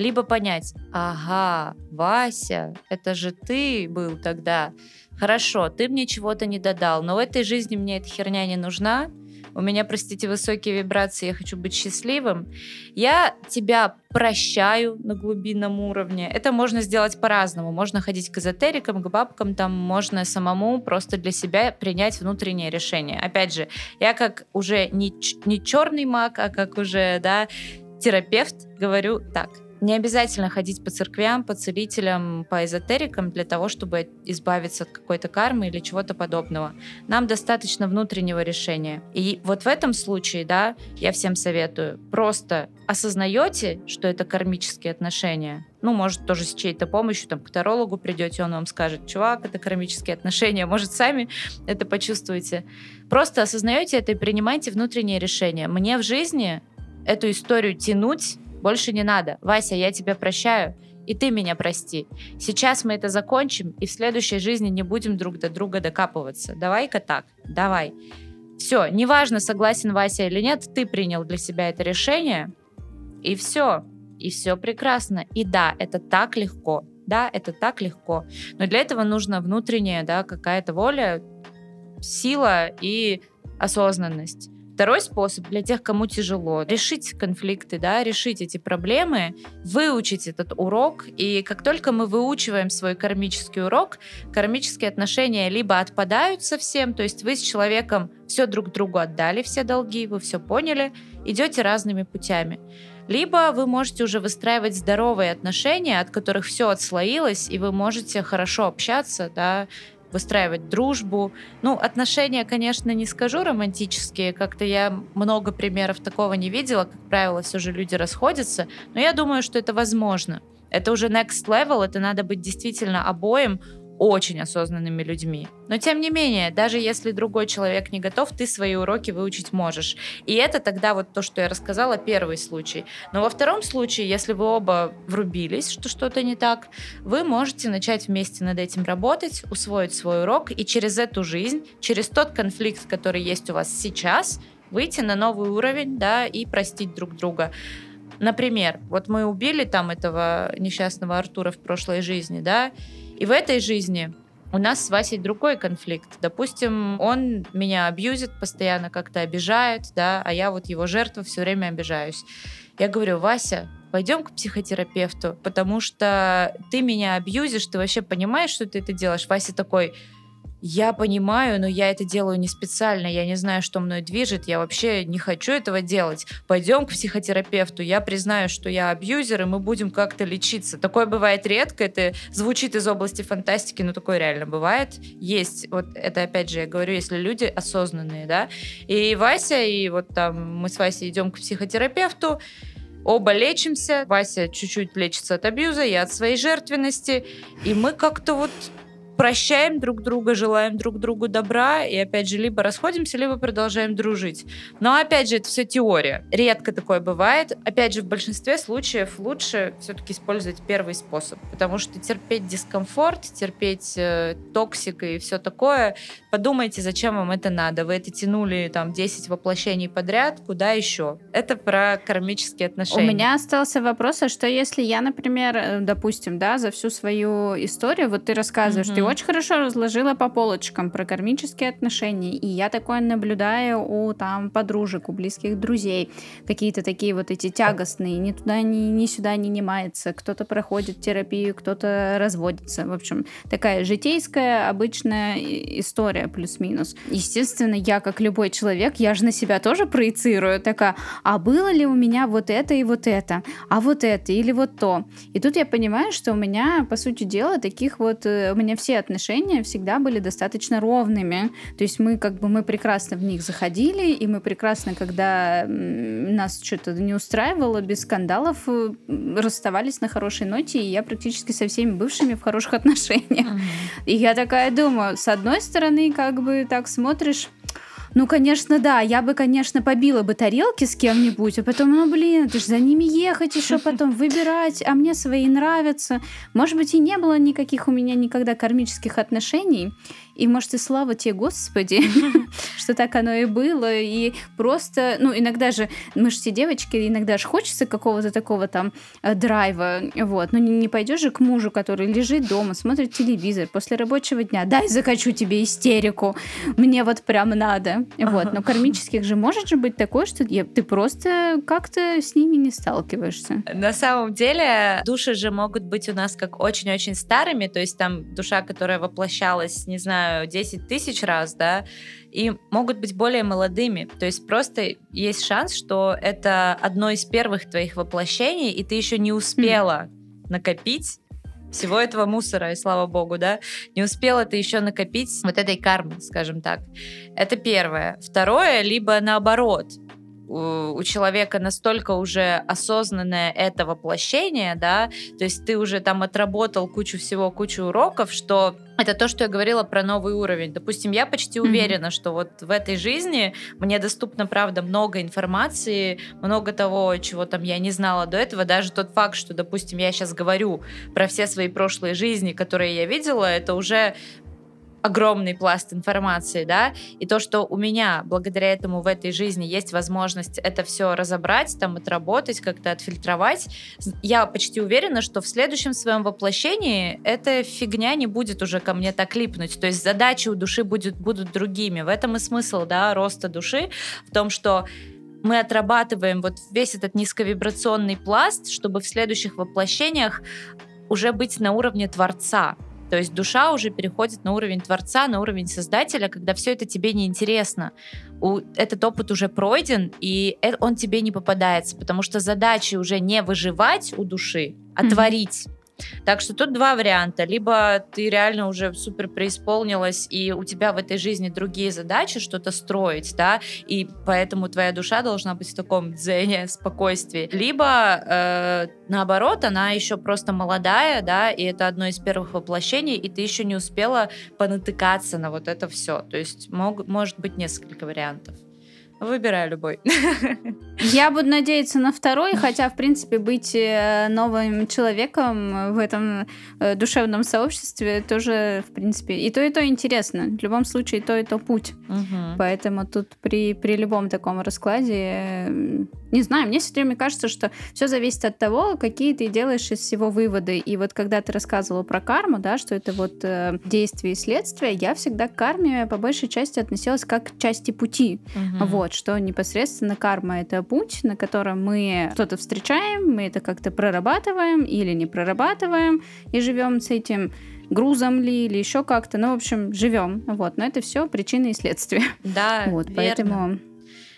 либо понять, ага, Вася, это же ты был тогда. Хорошо, ты мне чего-то не додал, но в этой жизни мне эта херня не нужна. У меня, простите, высокие вибрации, я хочу быть счастливым. Я тебя прощаю на глубинном уровне. Это можно сделать по-разному. Можно ходить к эзотерикам, к бабкам, там можно самому просто для себя принять внутреннее решение. Опять же, я как уже не, не черный маг, а как уже, да, терапевт говорю так – не обязательно ходить по церквям, по целителям, по эзотерикам для того, чтобы избавиться от какой-то кармы или чего-то подобного. Нам достаточно внутреннего решения. И вот в этом случае, да, я всем советую, просто осознаете, что это кармические отношения, ну, может, тоже с чьей-то помощью, там, к тарологу придете, он вам скажет, чувак, это кармические отношения, может, сами это почувствуете. Просто осознаете это и принимайте внутреннее решение. Мне в жизни эту историю тянуть больше не надо. Вася, я тебя прощаю, и ты меня прости. Сейчас мы это закончим, и в следующей жизни не будем друг до друга докапываться. Давай-ка так, давай. Все, неважно, согласен Вася или нет, ты принял для себя это решение, и все. И все прекрасно. И да, это так легко. Да, это так легко. Но для этого нужна внутренняя, да, какая-то воля, сила и осознанность. Второй способ для тех, кому тяжело, решить конфликты, да, решить эти проблемы, выучить этот урок. И как только мы выучиваем свой кармический урок, кармические отношения либо отпадают совсем, то есть вы с человеком все друг другу отдали, все долги, вы все поняли, идете разными путями. Либо вы можете уже выстраивать здоровые отношения, от которых все отслоилось, и вы можете хорошо общаться, да, выстраивать дружбу. Ну, отношения, конечно, не скажу романтические, как-то я много примеров такого не видела, как правило, все же люди расходятся, но я думаю, что это возможно. Это уже next level, это надо быть действительно обоим очень осознанными людьми. Но тем не менее, даже если другой человек не готов, ты свои уроки выучить можешь. И это тогда вот то, что я рассказала, первый случай. Но во втором случае, если вы оба врубились, что что-то не так, вы можете начать вместе над этим работать, усвоить свой урок и через эту жизнь, через тот конфликт, который есть у вас сейчас, выйти на новый уровень, да, и простить друг друга. Например, вот мы убили там этого несчастного Артура в прошлой жизни, да, и в этой жизни у нас с Васей другой конфликт. Допустим, он меня абьюзит, постоянно как-то обижает, да, а я вот его жертва все время обижаюсь. Я говорю, Вася, пойдем к психотерапевту, потому что ты меня абьюзишь, ты вообще понимаешь, что ты это делаешь? Вася такой, я понимаю, но я это делаю не специально, я не знаю, что мной движет, я вообще не хочу этого делать. Пойдем к психотерапевту, я признаю, что я абьюзер, и мы будем как-то лечиться. Такое бывает редко, это звучит из области фантастики, но такое реально бывает. Есть, вот это опять же я говорю, если люди осознанные, да. И Вася, и вот там мы с Васей идем к психотерапевту, Оба лечимся. Вася чуть-чуть лечится от абьюза, я от своей жертвенности. И мы как-то вот прощаем друг друга, желаем друг другу добра, и опять же, либо расходимся, либо продолжаем дружить. Но опять же, это все теория. Редко такое бывает. Опять же, в большинстве случаев лучше все-таки использовать первый способ, потому что терпеть дискомфорт, терпеть э, toxic и все такое, подумайте, зачем вам это надо. Вы это тянули там 10 воплощений подряд, куда еще? Это про кармические отношения. У меня остался вопрос, а что если я, например, э, допустим, да, за всю свою историю, вот ты рассказываешь, mm-hmm. ты очень хорошо разложила по полочкам про кармические отношения. И я такое наблюдаю у там подружек, у близких друзей. Какие-то такие вот эти тягостные, ни туда, ни, ни сюда не немается. Кто-то проходит терапию, кто-то разводится. В общем, такая житейская обычная история плюс-минус. Естественно, я, как любой человек, я же на себя тоже проецирую. Такая, а было ли у меня вот это и вот это? А вот это или вот то? И тут я понимаю, что у меня, по сути дела, таких вот... Э, у меня все отношения всегда были достаточно ровными. То есть мы как бы мы прекрасно в них заходили, и мы прекрасно, когда нас что-то не устраивало, без скандалов э, расставались на хорошей ноте, и я практически со всеми бывшими в хороших отношениях. Uh-huh. И я такая думаю, с одной стороны, как бы так смотришь, ну, конечно, да, я бы, конечно, побила бы тарелки с кем-нибудь, а потом, ну, блин, ты же за ними ехать еще потом, выбирать, а мне свои нравятся. Может быть, и не было никаких у меня никогда кармических отношений, и, может, и слава тебе, Господи, что так оно и было. И просто, ну, иногда же, мы же все девочки, иногда же хочется какого-то такого там э, драйва, вот. Ну, не, не пойдешь же к мужу, который лежит дома, смотрит телевизор после рабочего дня. Дай закачу тебе истерику. Мне вот прям надо. Вот. Но кармических же может же быть такое, что ты просто как-то с ними не сталкиваешься. На самом деле, души же могут быть у нас как очень-очень старыми, то есть там душа, которая воплощалась, не знаю, знаю, 10 тысяч раз, да, и могут быть более молодыми. То есть просто есть шанс, что это одно из первых твоих воплощений, и ты еще не успела mm. накопить всего этого мусора, и слава богу, да, не успела ты еще накопить вот этой кармы, скажем так. Это первое. Второе, либо наоборот, у человека настолько уже осознанное это воплощение, да, то есть ты уже там отработал кучу всего, кучу уроков, что это то, что я говорила про новый уровень. Допустим, я почти уверена, mm-hmm. что вот в этой жизни мне доступно, правда, много информации, много того, чего там я не знала до этого. Даже тот факт, что, допустим, я сейчас говорю про все свои прошлые жизни, которые я видела, это уже огромный пласт информации, да, и то, что у меня благодаря этому в этой жизни есть возможность это все разобрать, там, отработать, как-то отфильтровать, я почти уверена, что в следующем своем воплощении эта фигня не будет уже ко мне так липнуть, то есть задачи у души будет, будут другими. В этом и смысл, да, роста души, в том, что мы отрабатываем вот весь этот низковибрационный пласт, чтобы в следующих воплощениях уже быть на уровне Творца, то есть душа уже переходит на уровень творца, на уровень создателя, когда все это тебе не интересно. У, этот опыт уже пройден, и э, он тебе не попадается, потому что задача уже не выживать у души, а mm-hmm. творить. Так что тут два варианта. Либо ты реально уже супер преисполнилась, и у тебя в этой жизни другие задачи, что-то строить, да, и поэтому твоя душа должна быть в таком дзене, спокойствии. Либо э, наоборот, она еще просто молодая, да, и это одно из первых воплощений, и ты еще не успела понатыкаться на вот это все. То есть мог, может быть несколько вариантов. Выбираю любой. Я буду надеяться на второй, хотя, в принципе, быть э, новым человеком в этом э, душевном сообществе тоже, в принципе, и то, и то интересно. В любом случае, и то, и то путь. Угу. Поэтому тут при, при любом таком раскладе, э, не знаю, мне все время кажется, что все зависит от того, какие ты делаешь из всего выводы. И вот когда ты рассказывала про карму, да, что это вот э, действие и следствие, я всегда к карме по большей части относилась как к части пути. Угу. Вот вот, что непосредственно карма — это путь, на котором мы что-то встречаем, мы это как-то прорабатываем или не прорабатываем и живем с этим грузом ли или еще как-то. Ну, в общем, живем. Вот. Но это все причины и следствия. Да, вот, верно. поэтому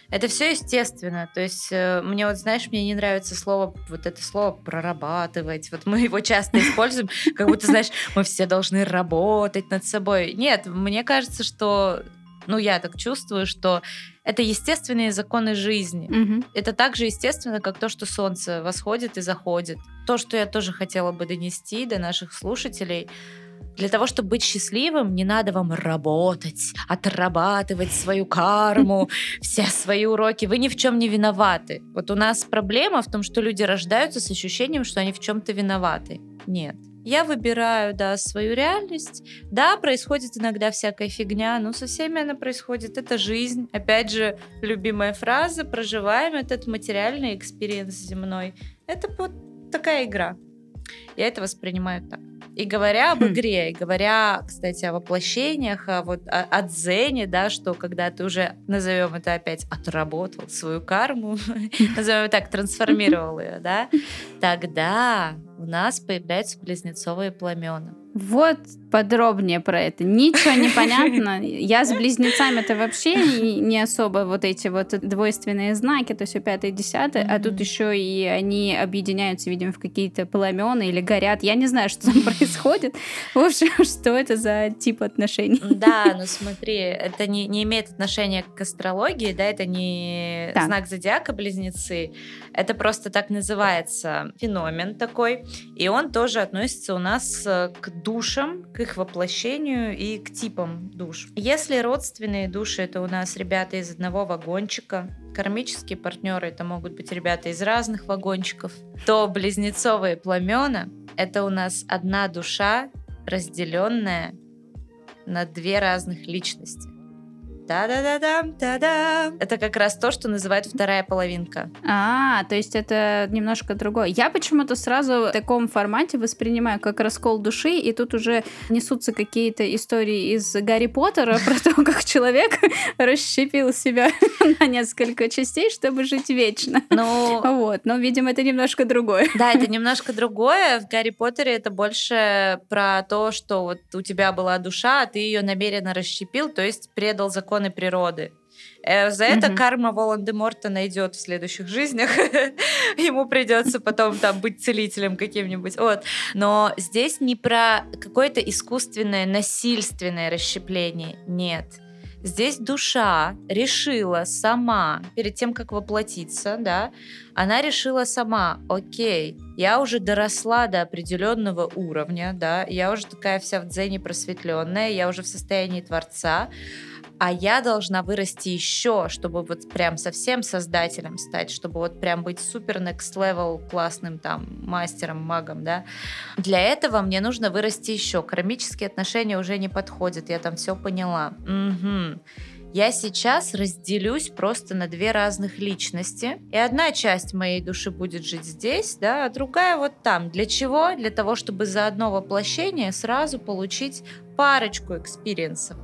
это все естественно. То есть э, мне вот, знаешь, мне не нравится слово, вот это слово прорабатывать. Вот мы его часто используем, как будто, знаешь, мы все должны работать над собой. Нет, мне кажется, что ну, я так чувствую, что это естественные законы жизни. Угу. Это так же естественно, как то, что солнце восходит и заходит. То, что я тоже хотела бы донести до наших слушателей, для того, чтобы быть счастливым, не надо вам работать, отрабатывать свою карму, все свои уроки. Вы ни в чем не виноваты. Вот у нас проблема в том, что люди рождаются с ощущением, что они в чем-то виноваты. Нет. Я выбираю, да, свою реальность. Да, происходит иногда всякая фигня, но со всеми она происходит. Это жизнь. Опять же, любимая фраза, проживаем этот материальный experience земной. Это вот такая игра. Я это воспринимаю так. и говоря об хм. игре, и говоря, кстати, о воплощениях, о, вот, о, о дзене, да, что когда ты уже, назовем это опять, отработал свою карму, назовем так, трансформировал ее, да, тогда у нас появляются близнецовые пламена. Вот подробнее про это. Ничего не понятно. Я с близнецами это вообще не особо вот эти вот двойственные знаки, то есть у пятое, десятое, mm-hmm. а тут еще и они объединяются, видимо, в какие-то пламена или горят. Я не знаю, что там происходит. В общем, что это за тип отношений? Да, ну смотри, это не, не имеет отношения к астрологии, да, это не так. знак зодиака близнецы, это просто так называется феномен такой, и он тоже относится у нас к душам, к их воплощению и к типам душ. Если родственные души это у нас ребята из одного вагончика, кармические партнеры это могут быть ребята из разных вагончиков, то близнецовые пламена это у нас одна душа, разделенная на две разных личности. Та-да-да-дам, та-дам. Это как раз то, что называют вторая половинка. А, то есть это немножко другое. Я почему-то сразу в таком формате воспринимаю как раскол души, и тут уже несутся какие-то истории из Гарри Поттера про то, как человек расщепил себя на несколько частей, чтобы жить вечно. Ну, вот. Но, видимо, это немножко другое. Да, это немножко другое. В Гарри Поттере это больше про то, что вот у тебя была душа, а ты ее намеренно расщепил, то есть предал закон законы природы. Э, за это mm-hmm. карма Волан-де-Морта найдет в следующих жизнях. Ему придется потом там быть целителем каким-нибудь. Вот. Но здесь не про какое-то искусственное, насильственное расщепление. Нет. Здесь душа решила сама, перед тем, как воплотиться, да, она решила сама, окей, я уже доросла до определенного уровня, да, я уже такая вся в дзене просветленная, я уже в состоянии Творца, а я должна вырасти еще, чтобы вот прям совсем создателем стать, чтобы вот прям быть супер next level классным там мастером, магом, да. Для этого мне нужно вырасти еще. Кармические отношения уже не подходят, я там все поняла. Угу. Я сейчас разделюсь просто на две разных личности. И одна часть моей души будет жить здесь, да, а другая вот там. Для чего? Для того, чтобы за одно воплощение сразу получить парочку experience-ов.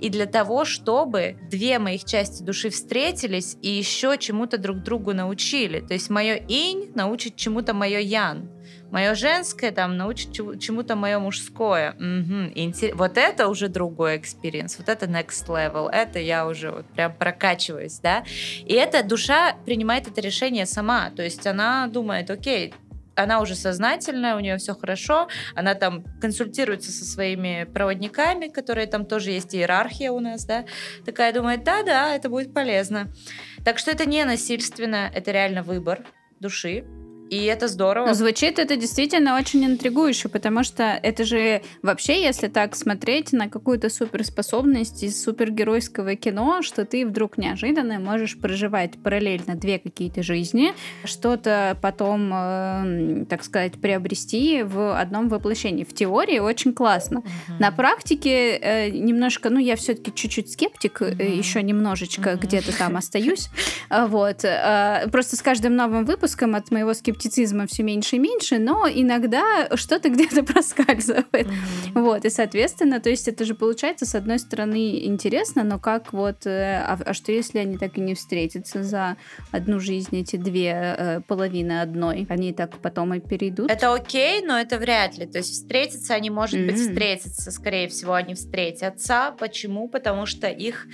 И для того, чтобы две моих части души встретились и еще чему-то друг другу научили. То есть мое инь научит чему-то мое ян. Мое женское там научит чему-то мое мужское. Угу. Интер... Вот это уже другой experience. Вот это next level. Это я уже вот прям прокачиваюсь, да. И эта душа принимает это решение сама. То есть она думает, окей, она уже сознательная, у нее все хорошо, она там консультируется со своими проводниками, которые там тоже есть иерархия у нас, да, такая думает, да-да, это будет полезно. Так что это не насильственно, это реально выбор души, и это здорово. Звучит это действительно очень интригующе, потому что это же вообще, если так смотреть на какую-то суперспособность из супергеройского кино, что ты вдруг неожиданно можешь проживать параллельно две какие-то жизни, что-то потом, э, так сказать, приобрести в одном воплощении. В теории очень классно. Uh-huh. На практике э, немножко, ну, я все-таки чуть-чуть скептик, uh-huh. э, еще немножечко uh-huh. где-то там остаюсь. Вот. Э, просто с каждым новым выпуском от моего скептицизма скептицизма все меньше и меньше, но иногда что-то где-то проскальзывает. Mm-hmm. Вот, и, соответственно, то есть это же получается, с одной стороны, интересно, но как вот, э, а, а что если они так и не встретятся за одну жизнь, эти две э, половины одной? Они так потом и перейдут? Это окей, но это вряд ли. То есть встретиться они, может mm-hmm. быть, встретятся, скорее всего, они встретятся. Почему? Потому что их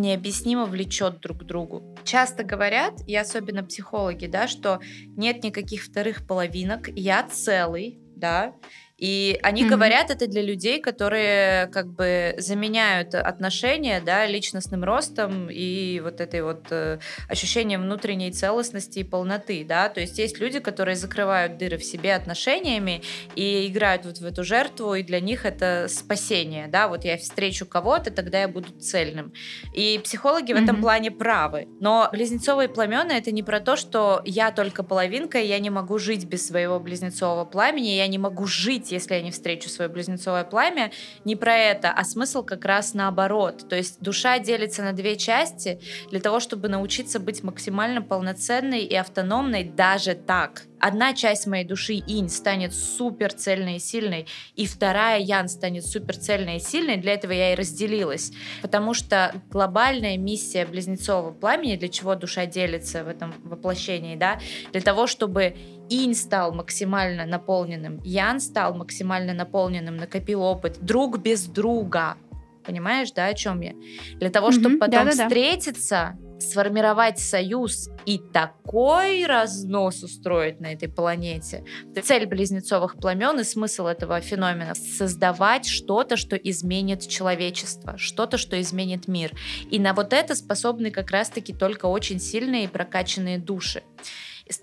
необъяснимо влечет друг к другу. Часто говорят, и особенно психологи, да, что нет никаких вторых половинок, я целый, да, и они mm-hmm. говорят это для людей, которые как бы заменяют отношения, да, личностным ростом и вот этой вот э, ощущением внутренней целостности и полноты, да. То есть есть люди, которые закрывают дыры в себе отношениями и играют вот в эту жертву, и для них это спасение, да. Вот я встречу кого-то, тогда я буду цельным. И психологи mm-hmm. в этом плане правы. Но близнецовые пламена это не про то, что я только половинка, и я не могу жить без своего близнецового пламени, я не могу жить если я не встречу свое близнецовое пламя, не про это, а смысл как раз наоборот. То есть душа делится на две части для того, чтобы научиться быть максимально полноценной и автономной даже так. Одна часть моей души инь станет супер цельной и сильной, и вторая ян станет супер цельной и сильной, для этого я и разделилась. Потому что глобальная миссия близнецового пламени, для чего душа делится в этом воплощении, да, для того, чтобы инь стал максимально наполненным, ян стал максимально наполненным, накопил опыт, друг без друга, Понимаешь, да, о чем я? Для того, чтобы mm-hmm, потом встретиться, сформировать союз и такой разнос устроить на этой планете. Цель близнецовых пламен и смысл этого феномена — создавать что-то, что изменит человечество, что-то, что изменит мир. И на вот это способны как раз-таки только очень сильные и прокачанные души.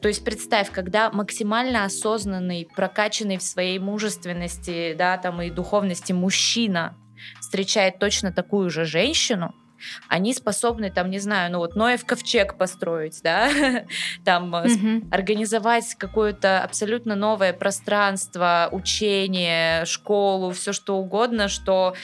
То есть представь, когда максимально осознанный, прокачанный в своей мужественности, да, там и духовности мужчина встречает точно такую же женщину, они способны, там, не знаю, ну вот Ноев ковчег построить, да, там mm-hmm. организовать какое-то абсолютно новое пространство, учение, школу, все что угодно, что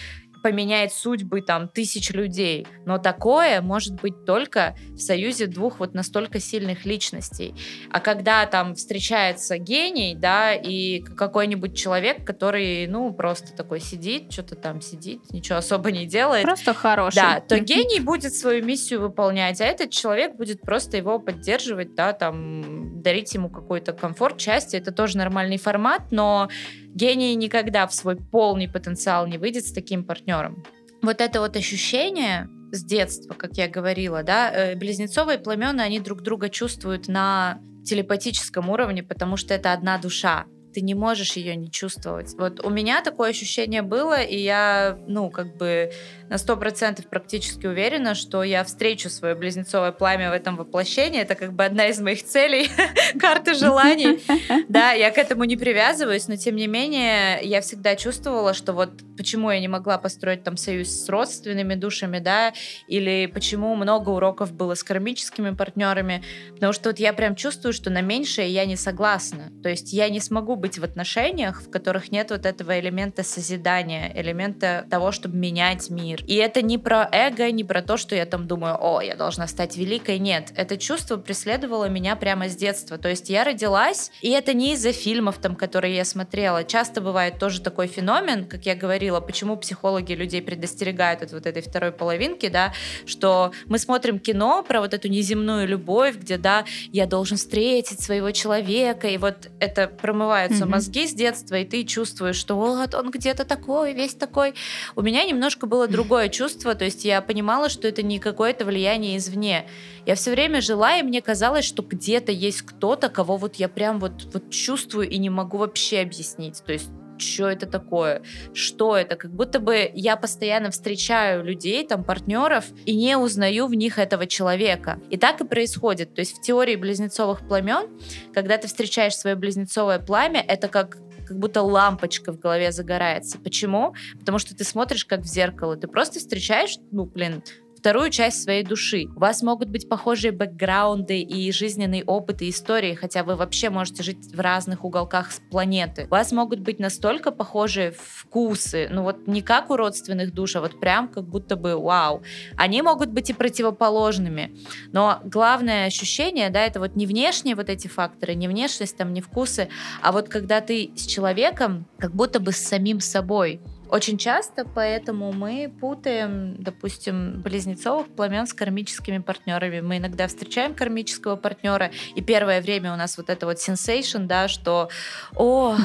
поменяет судьбы там тысяч людей. Но такое может быть только в союзе двух вот настолько сильных личностей. А когда там встречается гений, да, и какой-нибудь человек, который, ну, просто такой сидит, что-то там сидит, ничего особо не делает. Просто хороший. Да, то гений будет свою миссию выполнять, а этот человек будет просто его поддерживать, да, там, дарить ему какой-то комфорт, счастье. Это тоже нормальный формат, но гений никогда в свой полный потенциал не выйдет с таким партнером. Вот это вот ощущение с детства, как я говорила, да, э, близнецовые пламена, они друг друга чувствуют на телепатическом уровне, потому что это одна душа ты не можешь ее не чувствовать. Вот у меня такое ощущение было, и я, ну, как бы на сто процентов практически уверена, что я встречу свое близнецовое пламя в этом воплощении. Это как бы одна из моих целей, карты желаний. Да, я к этому не привязываюсь, но тем не менее я всегда чувствовала, что вот почему я не могла построить там союз с родственными душами, да, или почему много уроков было с кармическими партнерами, потому что вот я прям чувствую, что на меньшее я не согласна. То есть я не смогу быть в отношениях, в которых нет вот этого элемента созидания, элемента того, чтобы менять мир. И это не про эго, не про то, что я там думаю, о, я должна стать великой. Нет, это чувство преследовало меня прямо с детства. То есть я родилась, и это не из-за фильмов, там, которые я смотрела. Часто бывает тоже такой феномен, как я говорила, почему психологи людей предостерегают от вот этой второй половинки, да, что мы смотрим кино про вот эту неземную любовь, где, да, я должен встретить своего человека, и вот это промывает включаются mm-hmm. мозги с детства, и ты чувствуешь, что вот он где-то такой, весь такой. У меня немножко было другое чувство, то есть я понимала, что это не какое-то влияние извне. Я все время жила, и мне казалось, что где-то есть кто-то, кого вот я прям вот, вот чувствую и не могу вообще объяснить. То есть что это такое, что это, как будто бы я постоянно встречаю людей, там, партнеров, и не узнаю в них этого человека. И так и происходит. То есть в теории близнецовых пламен, когда ты встречаешь свое близнецовое пламя, это как как будто лампочка в голове загорается. Почему? Потому что ты смотришь как в зеркало. Ты просто встречаешь, ну, блин, вторую часть своей души. У вас могут быть похожие бэкграунды и жизненный опыт и истории, хотя вы вообще можете жить в разных уголках планеты. У вас могут быть настолько похожие вкусы, ну вот не как у родственных душ, а вот прям как будто бы вау. Они могут быть и противоположными, но главное ощущение, да, это вот не внешние вот эти факторы, не внешность, там, не вкусы, а вот когда ты с человеком, как будто бы с самим собой, очень часто, поэтому мы путаем, допустим, близнецовых пламен с кармическими партнерами. Мы иногда встречаем кармического партнера, и первое время у нас вот это вот sensation, да, что «О,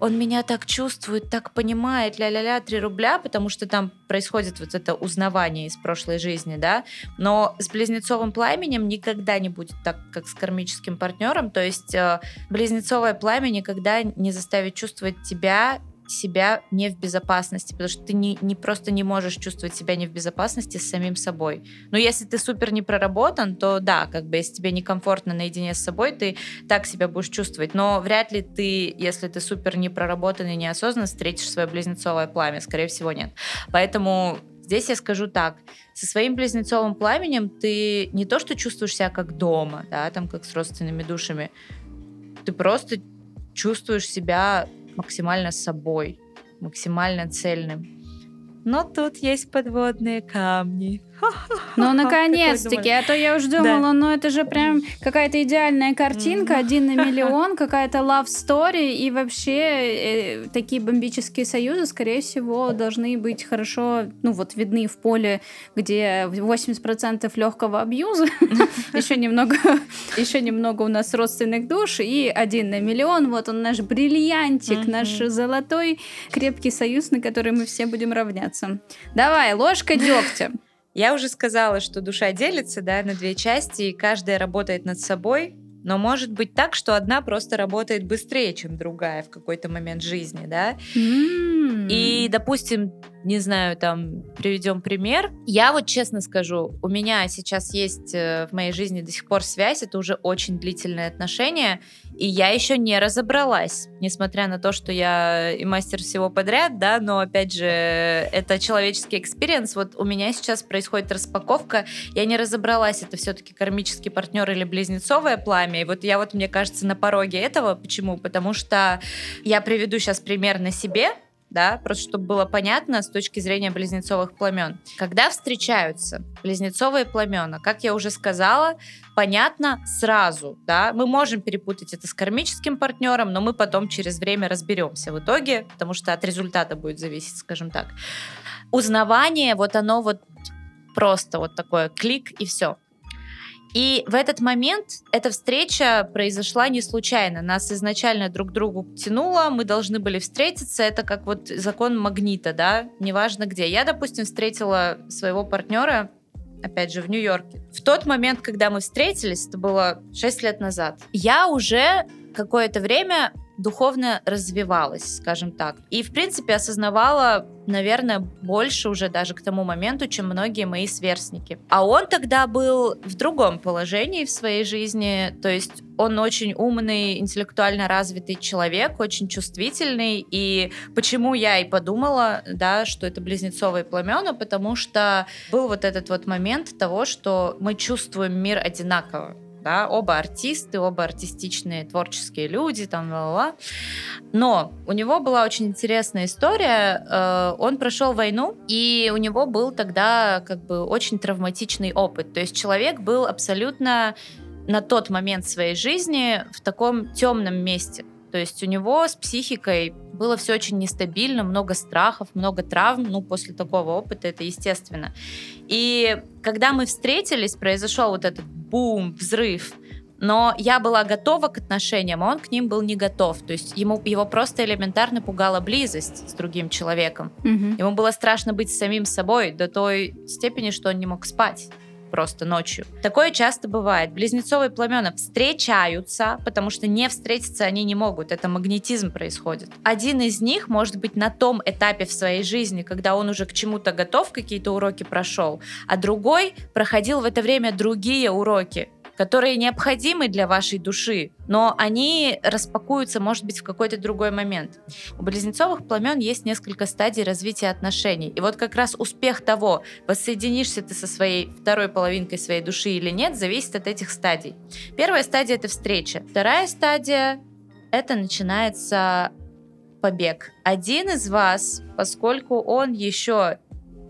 он меня так чувствует, так понимает, ля-ля-ля, 3 рубля», потому что там происходит вот это узнавание из прошлой жизни, да, но с близнецовым пламенем никогда не будет так, как с кармическим партнером, то есть э, близнецовое пламя никогда не заставит чувствовать тебя себя не в безопасности, потому что ты не, не просто не можешь чувствовать себя не в безопасности с самим собой. Но если ты супер не проработан, то да, как бы если тебе некомфортно наедине с собой, ты так себя будешь чувствовать. Но вряд ли ты, если ты супер не проработан и неосознанно, встретишь свое близнецовое пламя. Скорее всего, нет. Поэтому Здесь я скажу так, со своим близнецовым пламенем ты не то, что чувствуешь себя как дома, да, там как с родственными душами, ты просто чувствуешь себя максимально собой, максимально цельным. Но тут есть подводные камни. Ну, наконец-таки, а то я уже думала, ну это же прям какая-то идеальная картинка, один на миллион, какая-то love story, и вообще э, такие бомбические союзы, скорее всего, должны быть хорошо, ну вот, видны в поле, где 80% легкого абьюза, еще немного, еще немного у нас родственных душ, и один на миллион, вот он наш бриллиантик, наш золотой крепкий союз, на который мы все будем равняться. Давай, ложка дегтя. Я уже сказала, что душа делится да, на две части, и каждая работает над собой, но может быть так, что одна просто работает быстрее, чем другая в какой-то момент жизни, да? Mm. И, допустим, не знаю, там, приведем пример. Я вот честно скажу, у меня сейчас есть э, в моей жизни до сих пор связь, это уже очень длительные отношения, и я еще не разобралась, несмотря на то, что я и мастер всего подряд, да, но опять же, это человеческий experience. Вот у меня сейчас происходит распаковка, я не разобралась, это все-таки кармический партнер или близнецовое пламя. И вот я вот, мне кажется, на пороге этого. Почему? Потому что я приведу сейчас пример на себе, да, просто чтобы было понятно с точки зрения близнецовых пламен. Когда встречаются близнецовые пламена, как я уже сказала, понятно сразу, да, мы можем перепутать это с кармическим партнером, но мы потом через время разберемся в итоге, потому что от результата будет зависеть, скажем так. Узнавание, вот оно вот просто вот такое клик и все. И в этот момент эта встреча произошла не случайно. Нас изначально друг к другу тянуло, мы должны были встретиться. Это как вот закон магнита, да, неважно где. Я, допустим, встретила своего партнера опять же, в Нью-Йорке. В тот момент, когда мы встретились, это было 6 лет назад, я уже какое-то время духовно развивалась, скажем так. И, в принципе, осознавала, наверное, больше уже даже к тому моменту, чем многие мои сверстники. А он тогда был в другом положении в своей жизни, то есть он очень умный, интеллектуально развитый человек, очень чувствительный. И почему я и подумала, да, что это близнецовые пламена, потому что был вот этот вот момент того, что мы чувствуем мир одинаково да, оба артисты, оба артистичные творческие люди, там, ла -ла. Но у него была очень интересная история. Э, он прошел войну, и у него был тогда как бы очень травматичный опыт. То есть человек был абсолютно на тот момент своей жизни в таком темном месте. То есть у него с психикой было все очень нестабильно, много страхов, много травм. Ну, после такого опыта это естественно. И когда мы встретились, произошел вот этот бум, взрыв. Но я была готова к отношениям, а он к ним был не готов. То есть ему, его просто элементарно пугала близость с другим человеком. Угу. Ему было страшно быть самим собой до той степени, что он не мог спать просто ночью. Такое часто бывает. Близнецовые пламена встречаются, потому что не встретиться они не могут. Это магнетизм происходит. Один из них может быть на том этапе в своей жизни, когда он уже к чему-то готов, какие-то уроки прошел, а другой проходил в это время другие уроки которые необходимы для вашей души, но они распакуются, может быть, в какой-то другой момент. У близнецовых пламен есть несколько стадий развития отношений. И вот как раз успех того, воссоединишься ты со своей второй половинкой своей души или нет, зависит от этих стадий. Первая стадия — это встреча. Вторая стадия — это начинается побег. Один из вас, поскольку он еще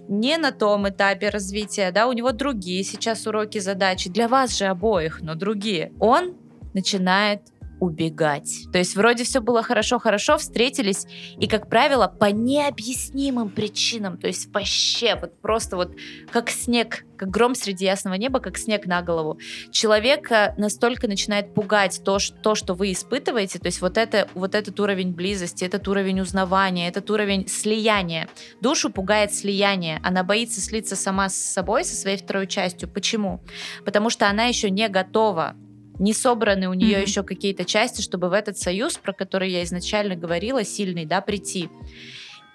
не на том этапе развития, да, у него другие сейчас уроки, задачи, для вас же обоих, но другие. Он начинает убегать. То есть вроде все было хорошо-хорошо, встретились, и, как правило, по необъяснимым причинам, то есть вообще вот просто вот как снег, как гром среди ясного неба, как снег на голову. Человека настолько начинает пугать то, что, то, что вы испытываете, то есть вот, это, вот этот уровень близости, этот уровень узнавания, этот уровень слияния. Душу пугает слияние, она боится слиться сама с собой, со своей второй частью. Почему? Потому что она еще не готова не собраны у нее mm-hmm. еще какие-то части, чтобы в этот союз, про который я изначально говорила, сильный, да, прийти.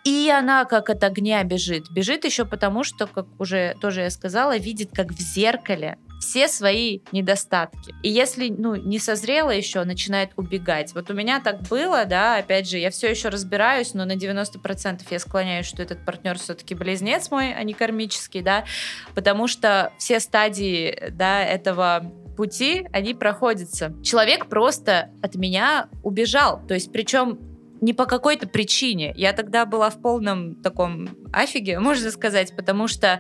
И она как от огня бежит. Бежит еще потому, что, как уже тоже я сказала, видит как в зеркале все свои недостатки. И если, ну, не созрела еще, начинает убегать. Вот у меня так было, да, опять же, я все еще разбираюсь, но на 90% я склоняюсь, что этот партнер все-таки близнец мой, а не кармический, да, потому что все стадии, да, этого пути, они проходятся. Человек просто от меня убежал. То есть, причем не по какой-то причине. Я тогда была в полном таком афиге, можно сказать, потому что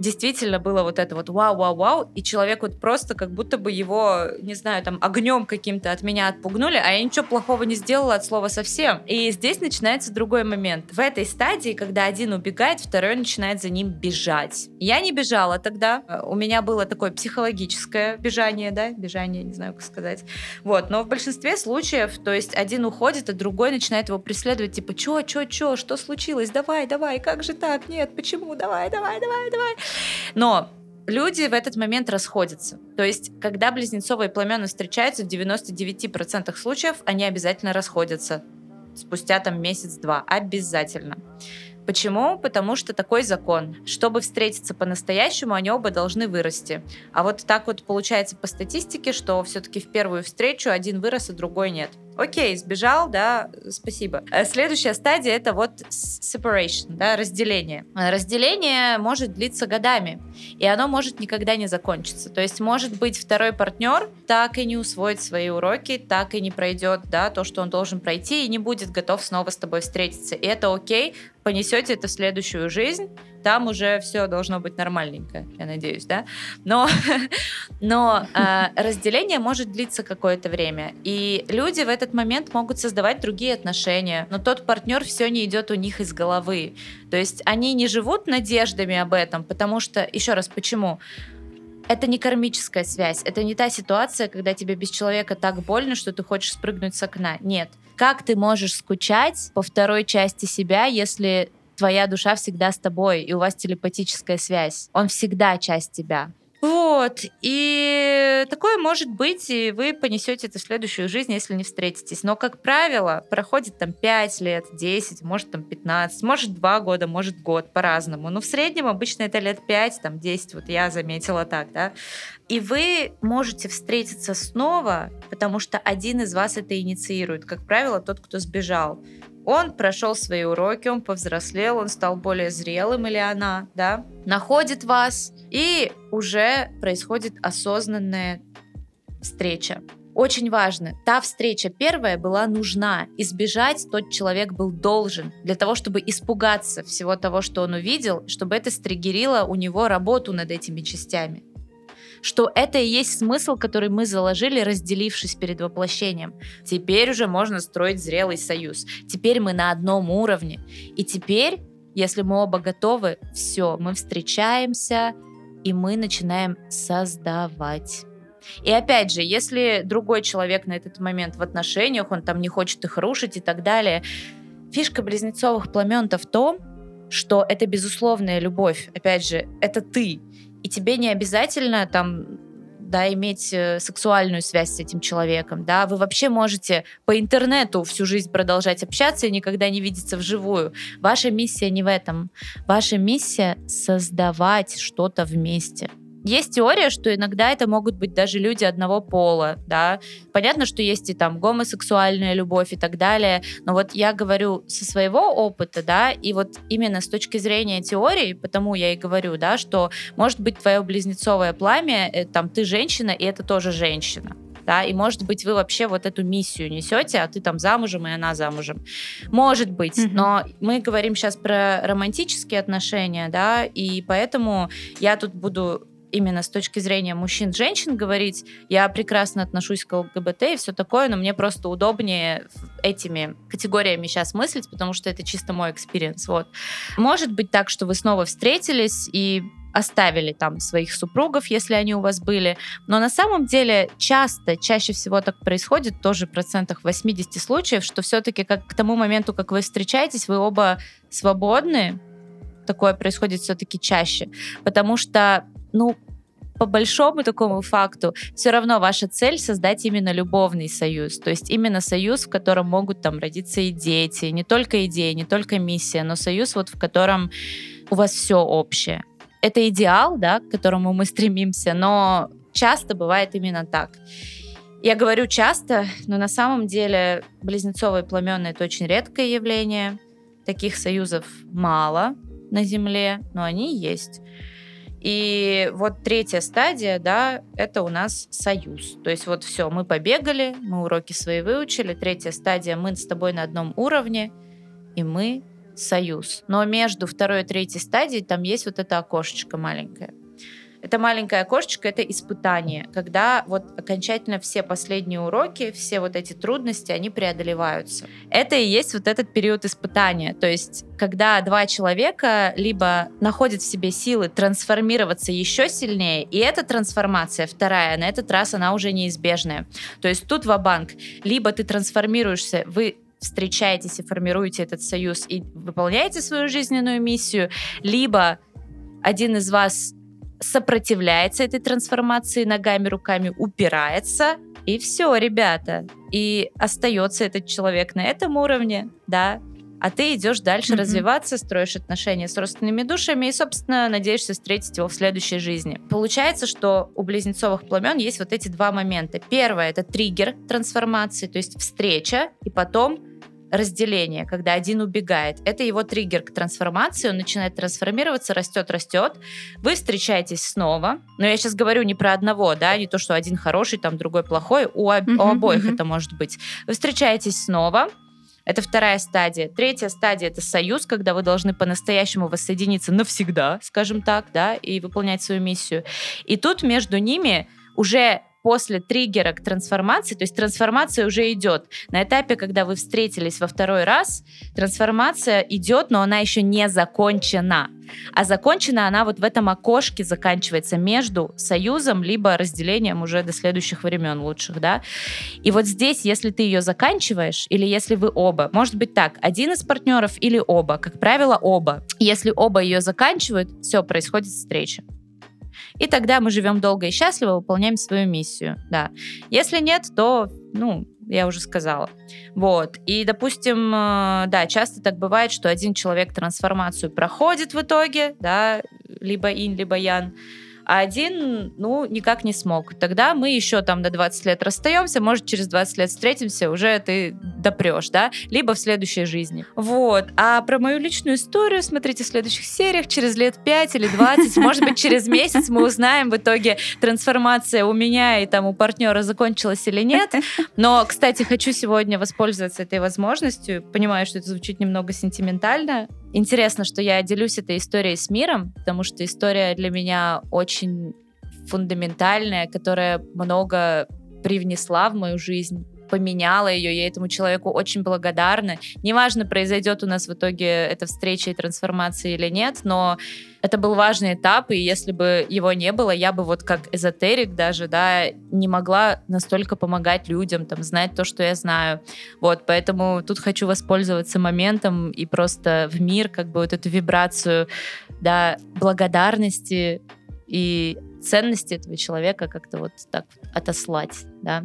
действительно было вот это вот вау-вау-вау, и человек вот просто как будто бы его, не знаю, там огнем каким-то от меня отпугнули, а я ничего плохого не сделала от слова совсем. И здесь начинается другой момент. В этой стадии, когда один убегает, второй начинает за ним бежать. Я не бежала тогда, у меня было такое психологическое бежание, да, бежание, не знаю, как сказать. Вот, но в большинстве случаев, то есть один уходит, а другой начинает его преследовать, типа, чё, чё, чё, что случилось, давай, давай, как же так, нет, почему, давай, давай, давай, давай. Но люди в этот момент расходятся. То есть, когда близнецовые пламена встречаются, в 99% случаев они обязательно расходятся спустя там месяц-два. Обязательно. Почему? Потому что такой закон. Чтобы встретиться по-настоящему, они оба должны вырасти. А вот так вот получается по статистике, что все-таки в первую встречу один вырос, а другой нет. Окей, сбежал, да, спасибо. Э, следующая стадия это вот separation, да, разделение. Разделение может длиться годами, и оно может никогда не закончиться. То есть может быть второй партнер так и не усвоит свои уроки, так и не пройдет, да, то, что он должен пройти, и не будет готов снова с тобой встретиться. И это окей, понесете это в следующую жизнь, там уже все должно быть нормальненько, я надеюсь, да. Но, но э, разделение может длиться какое-то время, и люди в этот момент могут создавать другие отношения, но тот партнер все не идет у них из головы. То есть они не живут надеждами об этом, потому что, еще раз, почему? это не кармическая связь, это не та ситуация, когда тебе без человека так больно, что ты хочешь спрыгнуть с окна. Нет. Как ты можешь скучать по второй части себя, если твоя душа всегда с тобой, и у вас телепатическая связь. Он всегда часть тебя. Вот, и такое может быть, и вы понесете это в следующую жизнь, если не встретитесь. Но, как правило, проходит там 5 лет, 10, может там 15, может 2 года, может год, по-разному. Но в среднем обычно это лет 5, там 10, вот я заметила так, да. И вы можете встретиться снова, потому что один из вас это инициирует. Как правило, тот, кто сбежал. Он прошел свои уроки, он повзрослел, он стал более зрелым или она, да, находит вас, и уже происходит осознанная встреча. Очень важно, та встреча первая была нужна. Избежать тот человек был должен для того, чтобы испугаться всего того, что он увидел, чтобы это стригерило у него работу над этими частями что это и есть смысл, который мы заложили, разделившись перед воплощением. Теперь уже можно строить зрелый союз. Теперь мы на одном уровне. И теперь, если мы оба готовы, все, мы встречаемся, и мы начинаем создавать. И опять же, если другой человек на этот момент в отношениях, он там не хочет их рушить и так далее, фишка близнецовых пламен-то в том, что это безусловная любовь. Опять же, это ты и тебе не обязательно там да, иметь э, сексуальную связь с этим человеком, да, вы вообще можете по интернету всю жизнь продолжать общаться и никогда не видеться вживую. Ваша миссия не в этом. Ваша миссия создавать что-то вместе. Есть теория, что иногда это могут быть даже люди одного пола, да. Понятно, что есть и там гомосексуальная любовь и так далее, но вот я говорю со своего опыта, да, и вот именно с точки зрения теории, потому я и говорю, да, что может быть твое близнецовое пламя, э, там ты женщина, и это тоже женщина да, и может быть вы вообще вот эту миссию несете, а ты там замужем, и она замужем. Может быть, mm-hmm. но мы говорим сейчас про романтические отношения, да, и поэтому я тут буду именно с точки зрения мужчин-женщин говорить, я прекрасно отношусь к ЛГБТ и все такое, но мне просто удобнее этими категориями сейчас мыслить, потому что это чисто мой experience. Вот. Может быть так, что вы снова встретились и оставили там своих супругов, если они у вас были. Но на самом деле часто, чаще всего так происходит, тоже в процентах 80 случаев, что все-таки как к тому моменту, как вы встречаетесь, вы оба свободны, такое происходит все-таки чаще, потому что ну, по большому такому факту, все равно ваша цель создать именно любовный союз, то есть именно союз, в котором могут там родиться и дети, не только идеи, не только миссия, но союз вот в котором у вас все общее. Это идеал, да, к которому мы стремимся, но часто бывает именно так. Я говорю часто, но на самом деле близнецовые пламена это очень редкое явление. Таких союзов мало на Земле, но они есть. И вот третья стадия, да, это у нас союз. То есть вот все, мы побегали, мы уроки свои выучили. Третья стадия, мы с тобой на одном уровне, и мы союз. Но между второй и третьей стадией там есть вот это окошечко маленькое. Это маленькое окошечко, это испытание, когда вот окончательно все последние уроки, все вот эти трудности, они преодолеваются. Это и есть вот этот период испытания. То есть, когда два человека либо находят в себе силы трансформироваться еще сильнее, и эта трансформация, вторая, на этот раз она уже неизбежная. То есть тут в банк либо ты трансформируешься, вы встречаетесь и формируете этот союз и выполняете свою жизненную миссию, либо один из вас сопротивляется этой трансформации ногами, руками, упирается, и все, ребята. И остается этот человек на этом уровне, да, а ты идешь дальше mm-hmm. развиваться, строишь отношения с родственными душами и, собственно, надеешься встретить его в следующей жизни. Получается, что у близнецовых пламен есть вот эти два момента. Первое — это триггер трансформации, то есть встреча, и потом разделение, когда один убегает. Это его триггер к трансформации, он начинает трансформироваться, растет, растет. Вы встречаетесь снова, но я сейчас говорю не про одного, да, не то, что один хороший, там другой плохой, у, об, у обоих это может быть. Вы встречаетесь снова, это вторая стадия. Третья стадия — это союз, когда вы должны по-настоящему воссоединиться навсегда, скажем так, да, и выполнять свою миссию. И тут между ними уже после триггера к трансформации, то есть трансформация уже идет. На этапе, когда вы встретились во второй раз, трансформация идет, но она еще не закончена. А закончена она вот в этом окошке заканчивается между союзом либо разделением уже до следующих времен лучших, да. И вот здесь, если ты ее заканчиваешь, или если вы оба, может быть так, один из партнеров или оба, как правило, оба. Если оба ее заканчивают, все, происходит встреча. И тогда мы живем долго и счастливо, выполняем свою миссию, да. Если нет, то, ну, я уже сказала. Вот. И, допустим, э, да, часто так бывает, что один человек трансформацию проходит в итоге, да, либо ин, либо ян, а один, ну, никак не смог. Тогда мы еще там до 20 лет расстаемся, может, через 20 лет встретимся, уже ты допрешь, да, либо в следующей жизни. Вот. А про мою личную историю смотрите в следующих сериях, через лет 5 или 20, может быть, через месяц мы узнаем в итоге трансформация у меня и там у партнера закончилась или нет. Но, кстати, хочу сегодня воспользоваться этой возможностью. Понимаю, что это звучит немного сентиментально, Интересно, что я делюсь этой историей с миром, потому что история для меня очень фундаментальная, которая много привнесла в мою жизнь поменяла ее, я этому человеку очень благодарна. Неважно, произойдет у нас в итоге эта встреча и трансформация или нет, но это был важный этап, и если бы его не было, я бы вот как эзотерик даже, да, не могла настолько помогать людям, там, знать то, что я знаю. Вот, поэтому тут хочу воспользоваться моментом и просто в мир как бы вот эту вибрацию, да, благодарности и ценности этого человека как-то вот так отослать, да,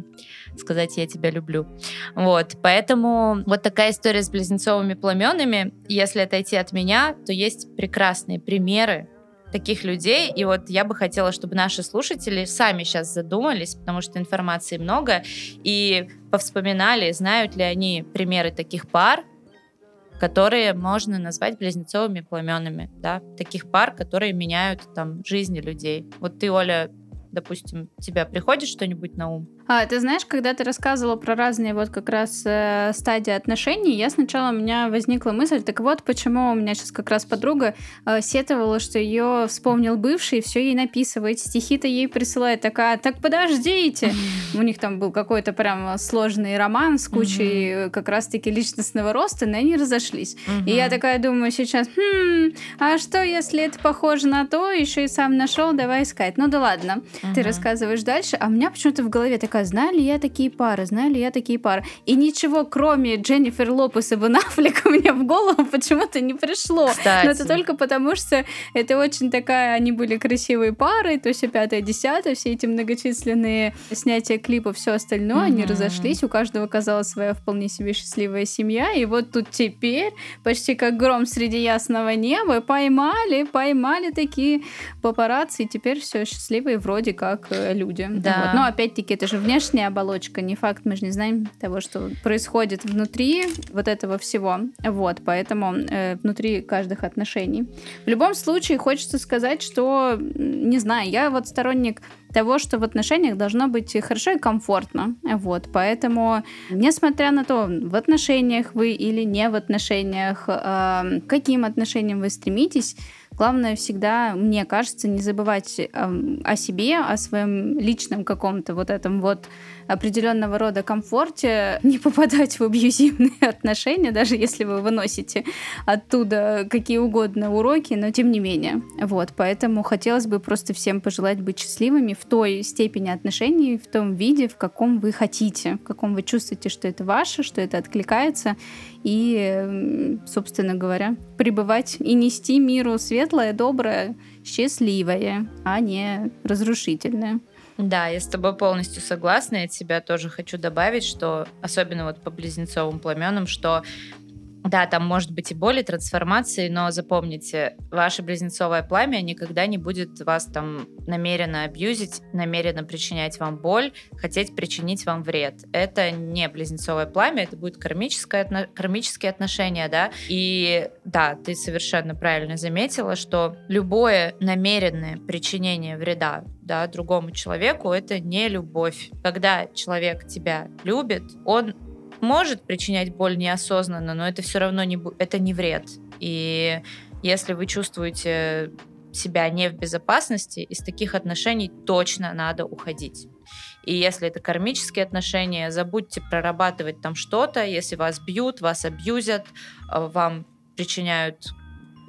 сказать «я тебя люблю». Вот, поэтому вот такая история с близнецовыми пламенами. Если отойти от меня, то есть прекрасные примеры таких людей. И вот я бы хотела, чтобы наши слушатели сами сейчас задумались, потому что информации много, и повспоминали, знают ли они примеры таких пар, которые можно назвать близнецовыми пламенами, да, таких пар, которые меняют там жизни людей. Вот ты, Оля, допустим, тебя приходит что-нибудь на ум? А, ты знаешь, когда ты рассказывала про разные вот как раз э, стадии отношений, я сначала у меня возникла мысль, так вот, почему у меня сейчас как раз подруга э, сетовала, что ее вспомнил бывший, все ей написывает, стихи-то ей присылает, такая, так подождите. У них там был какой-то прям сложный роман с кучей как раз-таки личностного роста, но они разошлись. И я такая думаю сейчас, хм, а что, если это похоже на то, еще и сам нашел, давай искать. Ну да ладно, ты рассказываешь дальше, а у меня почему-то в голове такая такая, знаю ли я такие пары, знаю ли я такие пары. И ничего, кроме Дженнифер Лопес и Бен Аффлека, мне в голову почему-то не пришло. Кстати. Но это только потому, что это очень такая, они были красивые пары, то есть пятое, десятое, все эти многочисленные снятия клипов, все остальное, mm-hmm. они разошлись, у каждого казалась своя вполне себе счастливая семья, и вот тут теперь, почти как гром среди ясного неба, поймали, поймали такие папарацци, и теперь все счастливые вроде как э, люди. Да. Вот. Но опять-таки это же внешняя оболочка, не факт, мы же не знаем того, что происходит внутри вот этого всего. Вот, поэтому э, внутри каждых отношений. В любом случае, хочется сказать, что, не знаю, я вот сторонник того, что в отношениях должно быть хорошо и комфортно. Вот, поэтому, несмотря на то, в отношениях вы или не в отношениях, э, каким отношениям вы стремитесь, Главное всегда, мне кажется, не забывать э, о себе, о своем личном каком-то вот этом вот определенного рода комфорте, не попадать в абьюзивные отношения, даже если вы выносите оттуда какие угодно уроки, но тем не менее. Вот, поэтому хотелось бы просто всем пожелать быть счастливыми в той степени отношений, в том виде, в каком вы хотите, в каком вы чувствуете, что это ваше, что это откликается, и, собственно говоря, пребывать и нести миру светлое, доброе, счастливое, а не разрушительное. Да, я с тобой полностью согласна. Я от себя тоже хочу добавить, что особенно вот по близнецовым пламенам, что да, там может быть и боль, и трансформации, но запомните, ваше близнецовое пламя никогда не будет вас там намеренно абьюзить, намеренно причинять вам боль, хотеть причинить вам вред. Это не близнецовое пламя, это будет кармическое, кармические отношения, да. И да, ты совершенно правильно заметила, что любое намеренное причинение вреда да, другому человеку, это не любовь. Когда человек тебя любит, он может причинять боль неосознанно, но это все равно не, это не вред. И если вы чувствуете себя не в безопасности, из таких отношений точно надо уходить. И если это кармические отношения, забудьте прорабатывать там что-то. Если вас бьют, вас абьюзят, э, вам причиняют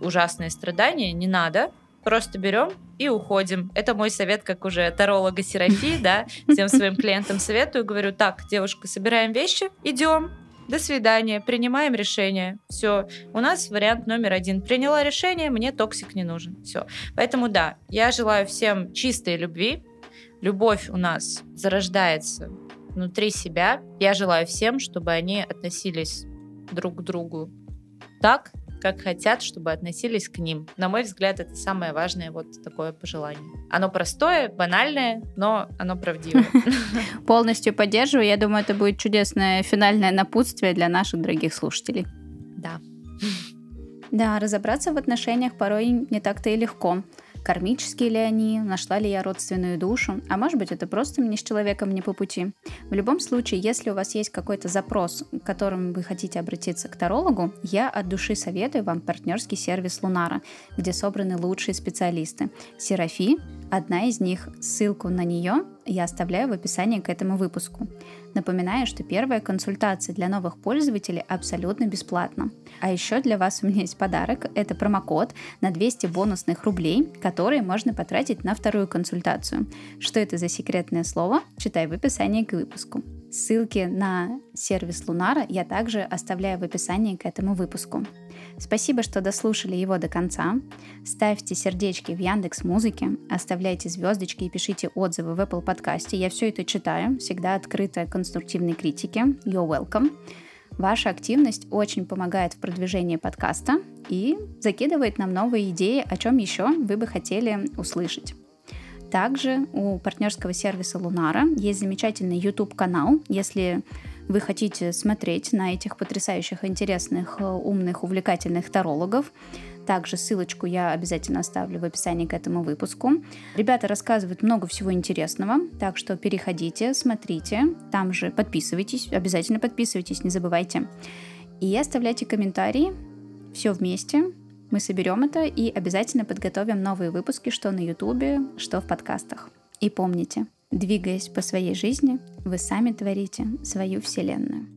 ужасные страдания, не надо. Просто берем и уходим. Это мой совет, как уже таролога Серафи, да, всем своим клиентам советую. Говорю, так, девушка, собираем вещи, идем, до свидания, принимаем решение. Все, у нас вариант номер один. Приняла решение, мне toxic не нужен. Все. Поэтому да, я желаю всем чистой любви. Любовь у нас зарождается внутри себя. Я желаю всем, чтобы они относились друг к другу так, как хотят, чтобы относились к ним. На мой взгляд, это самое важное вот такое пожелание. Оно простое, банальное, но оно правдивое. Полностью поддерживаю. Я думаю, это будет чудесное финальное напутствие для наших дорогих слушателей. Да. Да, разобраться в отношениях порой не так-то и легко кармические ли они, нашла ли я родственную душу, а может быть это просто мне с человеком не по пути. В любом случае, если у вас есть какой-то запрос, к которому вы хотите обратиться к тарологу, я от души советую вам партнерский сервис Лунара, где собраны лучшие специалисты. Серафи одна из них, ссылку на нее я оставляю в описании к этому выпуску. Напоминаю, что первая консультация для новых пользователей абсолютно бесплатна. А еще для вас у меня есть подарок. Это промокод на 200 бонусных рублей, которые можно потратить на вторую консультацию. Что это за секретное слово? Читай в описании к выпуску. Ссылки на сервис Лунара я также оставляю в описании к этому выпуску. Спасибо, что дослушали его до конца. Ставьте сердечки в Яндекс Музыке, оставляйте звездочки и пишите отзывы в Apple подкасте. Я все это читаю, всегда открыта конструктивной критике. You're welcome. Ваша активность очень помогает в продвижении подкаста и закидывает нам новые идеи, о чем еще вы бы хотели услышать. Также у партнерского сервиса Лунара есть замечательный YouTube-канал. Если вы хотите смотреть на этих потрясающих, интересных, умных, увлекательных тарологов, также ссылочку я обязательно оставлю в описании к этому выпуску. Ребята рассказывают много всего интересного, так что переходите, смотрите, там же подписывайтесь, обязательно подписывайтесь, не забывайте. И оставляйте комментарии, все вместе, мы соберем это и обязательно подготовим новые выпуски, что на ютубе, что в подкастах. И помните, двигаясь по своей жизни, вы сами творите свою вселенную.